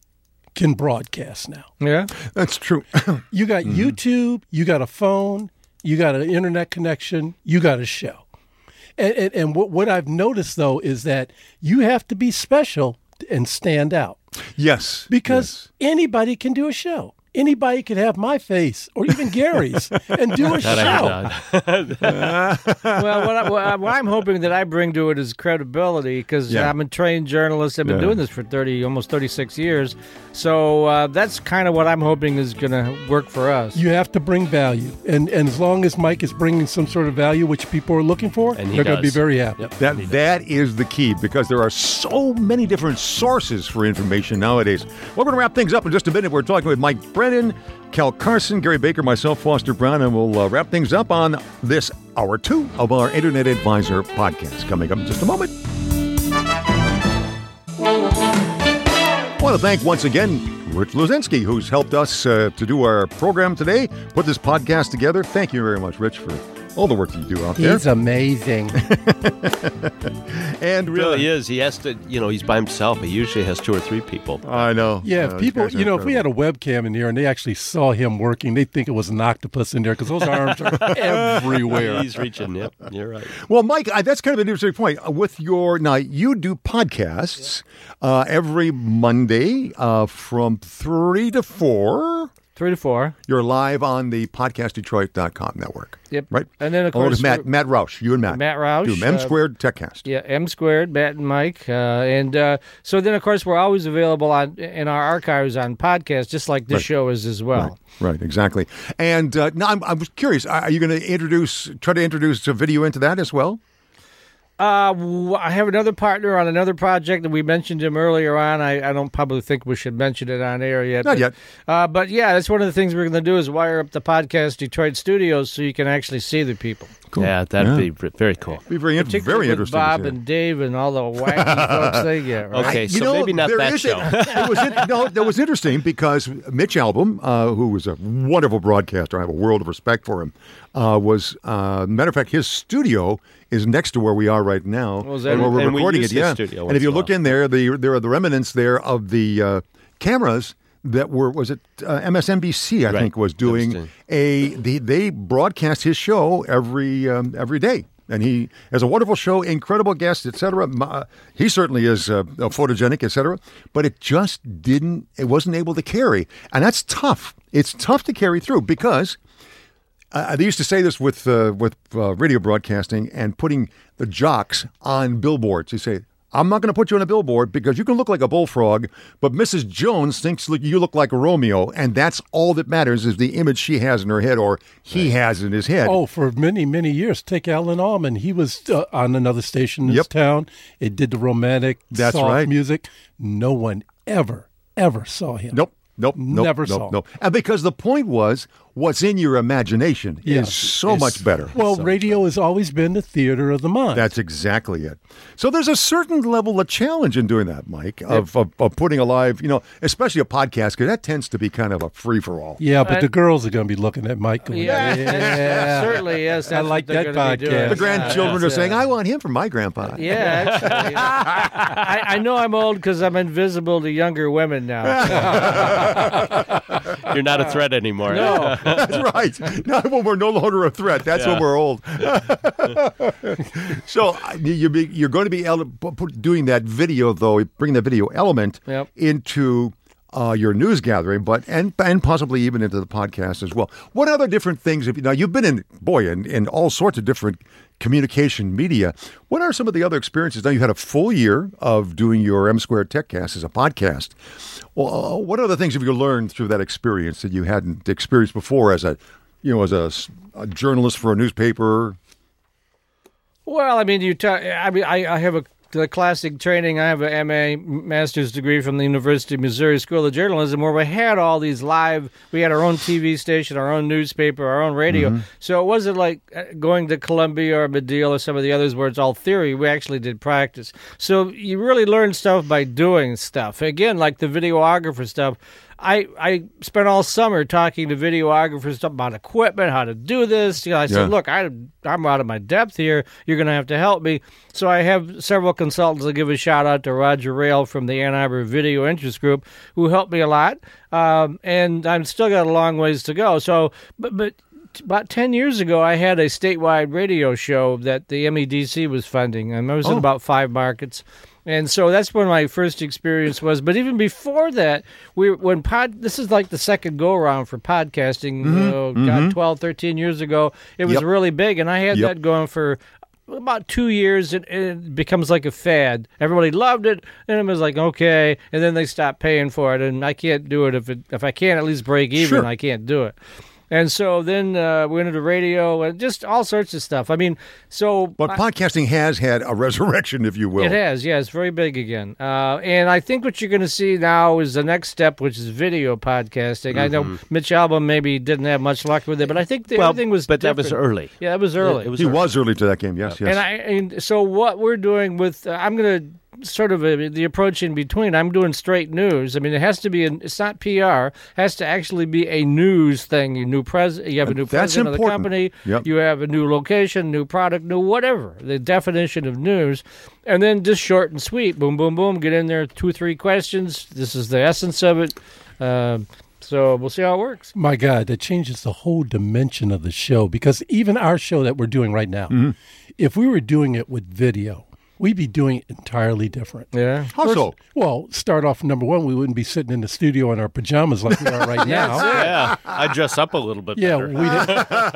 can broadcast now. Yeah. That's true. You got YouTube, you got a phone, you got an internet connection, you got a show. And, and, and what, what I've noticed though is that you have to be special and stand out yes, because anybody can do a show. Anybody could have my face or even Gary's and do a That show. well, what, I, what, I, what I'm hoping that I bring to it is credibility because Yeah. I'm a trained journalist. I've been Yeah. doing this for 30, almost 36 years. So uh, that's kind of what I'm hoping is going to work for us. You have to bring value, and and as long as Mike is bringing some sort of value, which people are looking for, they're going to be very happy. Yep. That that is the key because there are so many different sources for information nowadays. We're going to wrap things up in just a minute. We're talking with Mike Brennan, Cal Carson, Gary Baker, myself, Foster Brown, and we'll uh, wrap things up on this hour two of our Internet Advisor podcast. Coming up in just a moment. I want to thank once again Rich Luzinski, who's helped us uh, to do our program today, put this podcast together. Thank you very much, Rich, for all the work you do out there. He's amazing. and really, really is. He has to, you know, he's by himself. He usually has two or three people. I know. Yeah, Uh, if people, you know, if we had a webcam in here and they actually saw him working, they'd think it was an octopus in there because those arms are everywhere. He's reaching. Yep, you're right. Well, Mike, I, that's kind of an interesting point. Uh, With your now, you do podcasts uh, every Monday uh, from three to four. Three to four. You're live on the podcastdetroit.com network. Yep. Right. And then, of Along course, with Matt, Matt Roush, you and Matt. Matt Roush, Do M uh, squared TechCast. Yeah, M squared, Matt and Mike, uh, and uh, so then of course we're always available on in our archives on podcast, just like this Right. show is as well. Right, exactly. And uh, now I'm, I'm curious. Are are you going to introduce, try to introduce a video into that as well? Uh, w- I have another partner on another project, and we mentioned him earlier on. I, I don't probably think we should mention it on air yet. Not but, yet. Uh, but yeah, that's one of the things we're going to do is wire up the podcast Detroit studios so you can actually see the people. Cool. Yeah, that'd Yeah. be very cool. Be very, in- very interesting. Bob and Dave and all the wacky folks they get. Right? Okay, You so know, maybe not there that is show. A, it was in, no, that was interesting because Mitch Albom, uh, who was a wonderful broadcaster, I have a world of respect for him. Uh, was uh, matter of fact, his studio is next to where we are right now, Was that- and where we're and recording use it. Yeah, and if you look in there, the, there are the remnants there of the uh, cameras that were was it uh, MSNBC I Right. think was doing a the, they broadcast his show every um, every day. And he has a wonderful show, incredible guests, etc. Uh, he certainly is uh, photogenic, etc. But it just didn't, it wasn't able to carry, and that's tough. It's tough to carry through because uh, they used to say this with uh, with uh, radio broadcasting and putting the jocks on billboards. They say, "I'm not going to put you on a billboard because you can look like a bullfrog, but Mrs. Jones thinks you look like a Romeo, and that's all that matters is the image she has in her head or he has in his head." Oh, for many, many years. Take Alan Almond. He was uh, on another station in Yep. this town. It did the romantic, That's soft right. music. No one ever, ever saw him. Nope. Nope. nope, Never nope, saw. Nope. And because the point was, what's in your imagination Yes. is so much better. Well, radio has always been the theater of the mind. That's exactly it. So there's a certain level of challenge in doing that, Mike, of, of, of putting a live, you know, especially a podcast, because that tends to be kind of a free for all. yeah, but And- the girls are going to be looking at Mike. Going, Yeah, yeah. certainly yes. I like that gonna be podcast. The grandchildren Yeah. are saying, I want him for my grandpa. Yeah, actually, I, I know I'm old because I'm invisible to younger women now. You're not a threat anymore. No. That's right. Not when we're no longer a threat. That's when we're old. so uh, you be, you're going to be able to put- put- doing that video, though, bring the video element Yep. into uh, your news gathering, but and and possibly even into the podcast as well. What other different things? Have you, now you've been in boy in, in all sorts of different communication media. What are some of the other experiences? Now you had a full year of doing your M Squared TechCast as a podcast. Well, uh, what other things have you learned through that experience that you hadn't experienced before as a you know as a journalist for a newspaper? Well, I mean, you. Ta- I mean, I, I have a the classic training. I have a MA master's degree from the University of Missouri School of Journalism, where we had all these live. We had our own TV station, our own newspaper, our own radio. So it wasn't like uh, going to Columbia or Medill or some of the others where it's all theory. We actually did practice. So you really learn stuff by doing stuff. Again, like the videographer stuff. I, I spent all summer talking to videographers about equipment, how to do this. You know, I said, Yeah. look, I, I'm out of my depth here. You're going to have to help me. So I have several consultants. I'll give a shout out to Roger Rail from the Ann Arbor Video Interest Group, who helped me a lot. Um, and I'm still got a long ways to go. So, but, but about 10 years ago, I had a statewide radio show that the MEDC was funding. I was in about five markets. And so that's when my first experience was. But even before that, we when pod this is like the second go around for podcasting. oh, God, mm-hmm. 12, 13 years ago, it was Yep. really big, and I had Yep. that going for about two years. It, it becomes like a fad. Everybody loved it, and it was like okay, and then they stopped paying for it, and I can't do it if it if I can't at least break even. Sure. I can't do it. And so then uh, we went into radio and just all sorts of stuff. I mean, so But podcasting has had a resurrection, if you will. it has, yeah, it's very big again. Uh, and I think what you're going to see now is the next step, which is video podcasting. I know Mitch Albom maybe didn't have much luck with it, but I think the, Well, everything was. but that was early. Yeah, it was early. It was He early. was early to that game. Yes, yes. And I and so what we're doing with uh, I'm going to sort of a, the approach in between. I'm doing straight news. I mean, it has to be. A, it's not PR. It has to actually be a news thing. You new pres. You have a new That's president of the important. company. Yep. You have a new location, new product, new whatever. The definition of news, and then just short and sweet. Boom, boom, boom. Get in there. Two, three questions. This is the essence of it. Um, so we'll see how it works. My God, that changes the whole dimension of the show because even our show that we're doing right now, Mm-hmm. if we were doing it with video, we'd be doing it entirely different. Yeah. How so? Well, start off number one, we wouldn't be sitting in the studio in our pajamas like we are right now. Yeah, I dress up a little bit Yeah, better.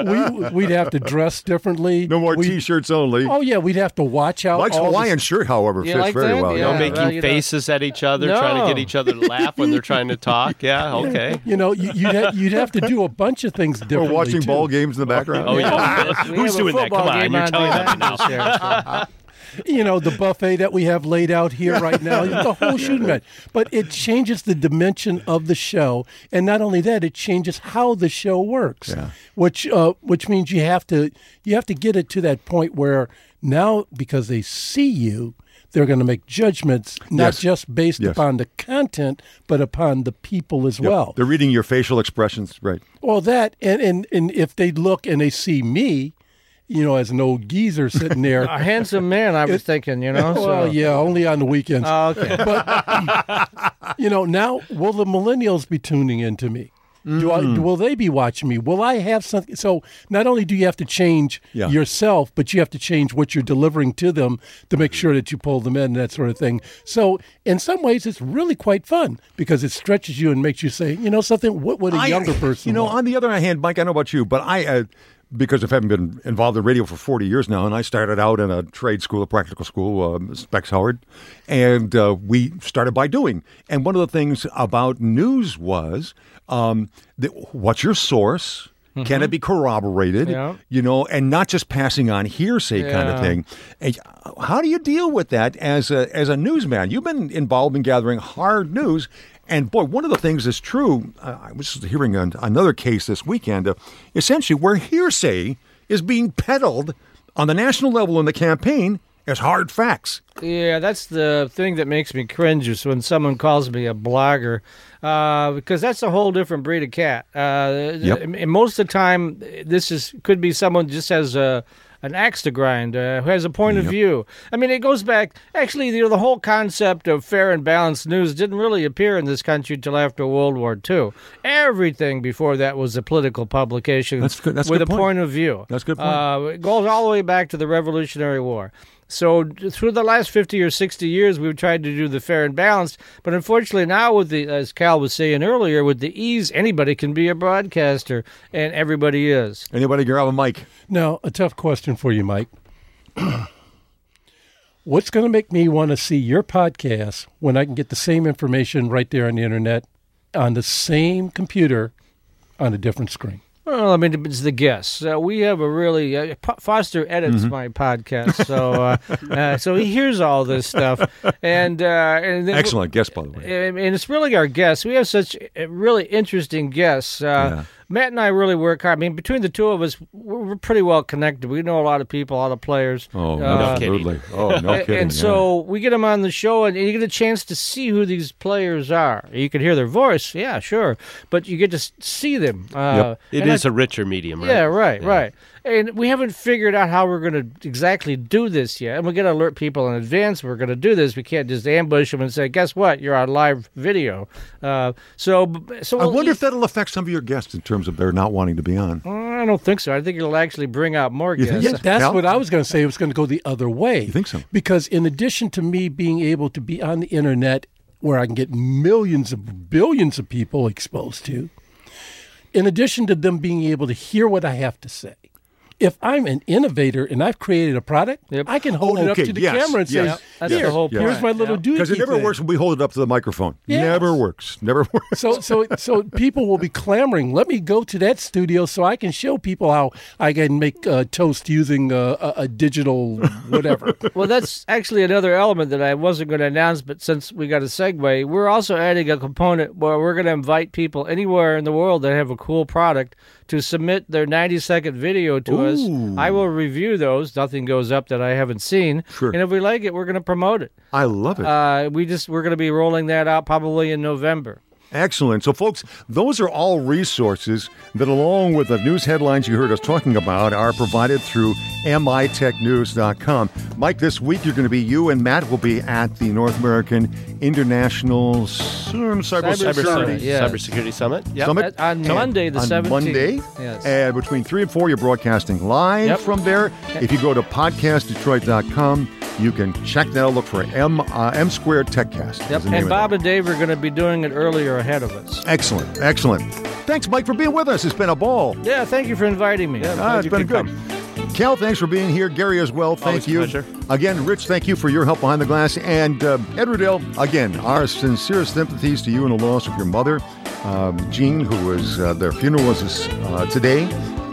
we'd, we, we'd have to dress differently. No more We'd- T-shirts only. Oh yeah, we'd have to watch out. Mike's all the- Hawaiian shirt, however, You fits like very that? well. Yeah. No Yeah. making well, you know- faces at each other, trying to get each other to laugh when they're trying to talk. Yeah, okay. You know, you, you'd, ha- you'd have to do a bunch of things differently. Or differently. watching too. ball games in the background. Oh yeah, We who's doing that? Come on, you're on telling behind them now. Us here, so. you know, the buffet that we have laid out here right now, the whole shooting match. But it changes the dimension of the show, and not only that, it changes how the show works. Yeah. Which uh, which means you have to you have to get it to that point where now because they see you. They're going to make judgments not Yes. just based Yes. upon the content, but upon the people as Yep. well. They're reading your facial expressions, right? Well, that and, and and if they look and they see me, you know, as an old geezer sitting there. A handsome man, I was thinking, you know. so. well, yeah, only on the weekends. Oh, okay. you know, now will the millennials be tuning into me? Do I, Mm. will they be watching me? Will I have something? So not only do you have to change Yeah. yourself, but you have to change what you're delivering to them to make sure that you pull them in, that sort of thing. So in some ways, it's really quite fun because it stretches you and makes you say, you know, something. What would a I- younger person? You know, want? on the other hand, Mike, I know about you, but I, uh, because of having been involved in radio for 40 years now, and I started out in a trade school, a practical school, um, Specs Howard, and uh, we started by doing. And one of the things about news was um, that, what's your source? Can it be corroborated? Yeah. You know, and not just passing on hearsay kind of thing. And how do you deal with that as a as a newsman? You've been involved in gathering hard news, and boy, one of the things that's true. Uh, I was hearing an, another case this weekend, uh, essentially where hearsay is being peddled on the national level in the campaign as hard facts. Yeah, that's the thing that makes me cringe is when someone calls me a blogger, uh, because that's a whole different breed of cat. Uh, Yep. And most of the time, this is could be someone just has a an axe to grind, uh, who has a point of view. I mean, it goes back. Actually, you know, the whole concept of fair and balanced news didn't really appear in this country until after World War II. Everything before that was a political publication That's good- that's with a point. point of view. That's a good point. Uh, it goes all the way back to the Revolutionary War. So through the last fifty or sixty years, we've tried to do the fair and balanced, but unfortunately now, with the as Cal was saying earlier, with the ease, anybody can be a broadcaster, and everybody is. Anybody grab a mic? Now, a tough question for you, Mike. What's going to make me want to see your podcast when I can get the same information right there on the internet on the same computer on a different screen? Well, I mean, it's the guests. Uh, we have a really uh, P- Foster edits Mm-hmm. my podcast, so uh, uh, so he hears all this stuff, and uh, and then Excellent guess, by the way. and and it's really our guests. We have such uh, really interesting guests. Uh, Yeah. Matt and I really work hard. I mean, between the two of us, we're, we're pretty well connected. We know a lot of people, a lot of players. Oh, Uh, absolutely. Oh, no kidding. And yeah. so we get them on the show, and you get a chance to see who these players are. You can hear their voice, yeah, sure, but you get to see them. Uh, It and is I- a richer medium, right? yeah, right, right. And we haven't figured out how we're going to exactly do this yet. And we're going to alert people in advance. We're going to do this. We can't just ambush them and say, "Guess what? You're on live video." Uh, so, so I we'll wonder eat- if that'll affect some of your guests in terms of their not wanting to be on. I don't think so. I think it'll actually bring out more You think guests. so? That's Cal? what I was going to say. It was going to go the other way. You think so? Because in addition to me being able to be on the internet where I can get millions of billions of people exposed to, in addition to them being able to hear what I have to say, if I'm an innovator and I've created a product, Yep. I can hold it up to the yes, camera and say, yes. "Here, the whole yes. here's my little Yeah. dude." Because it never works when we hold it up to the microphone. Yes. Never works. Never works. So, so, so people will be clamoring. Let me go to that studio so I can show people how I can make uh, toast using uh, a, a digital whatever. Well, that's actually another element that I wasn't going to announce, but since we got a segue, we're also adding a component where we're going to invite people anywhere in the world that have a cool product to submit their 90 second video to us. I will review those. Nothing goes up that I haven't seen. Sure. And if we like it, we're going to promote it. I love it. Uh, we just we're going to be rolling that out probably in November. Excellent. So, folks, those are all resources that, along with the news headlines you heard us talking about, are provided through mitechnews.com. Mike, this week you're going to be, you and Matt will be at the North American International Cyber, Cybersecurity. Cybersecurity, yeah. Cybersecurity Summit. Yep. Summit. At- on And Monday, the on 17th. Monday. Yes. And between 3 and 4, you're broadcasting live Yep. from there. If you go to podcastdetroit.com, you can check that out. Look for M, uh, M Squared TechCast. Yep. And Bob and Dave are going to be doing it earlier ahead of us. Excellent. Excellent. Thanks, Mike, for being with us. It's been a ball. Yeah, thank you for inviting me. Ah, it's you been could good. Cal, thanks for being here. Gary as well. Thank Always a you. pleasure. Again, Rich, thank you for your help behind the glass. And uh, Ed Riddell, again, our sincerest sympathies to you in the loss of your mother, um, Jean, who was uh, their funeral was this, uh, today,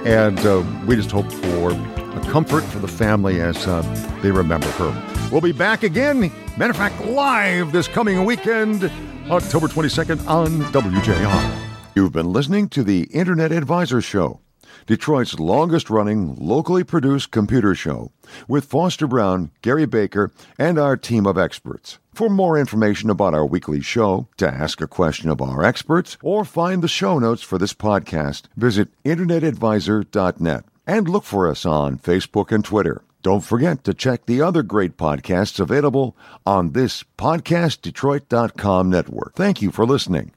and uh, we just hope for a comfort for the family as uh, they remember her. We'll be back again. Matter of fact, live this coming weekend, October 22nd on WJR. You've been listening to the Internet Advisor Show, Detroit's longest running, locally produced computer show, with Foster Brown, Gary Baker, and our team of experts. For more information about our weekly show, to ask a question of our experts, or find the show notes for this podcast, visit InternetAdvisor.net and look for us on Facebook and Twitter. Don't forget to check the other great podcasts available on this PodcastDetroit.com network. Thank you for listening.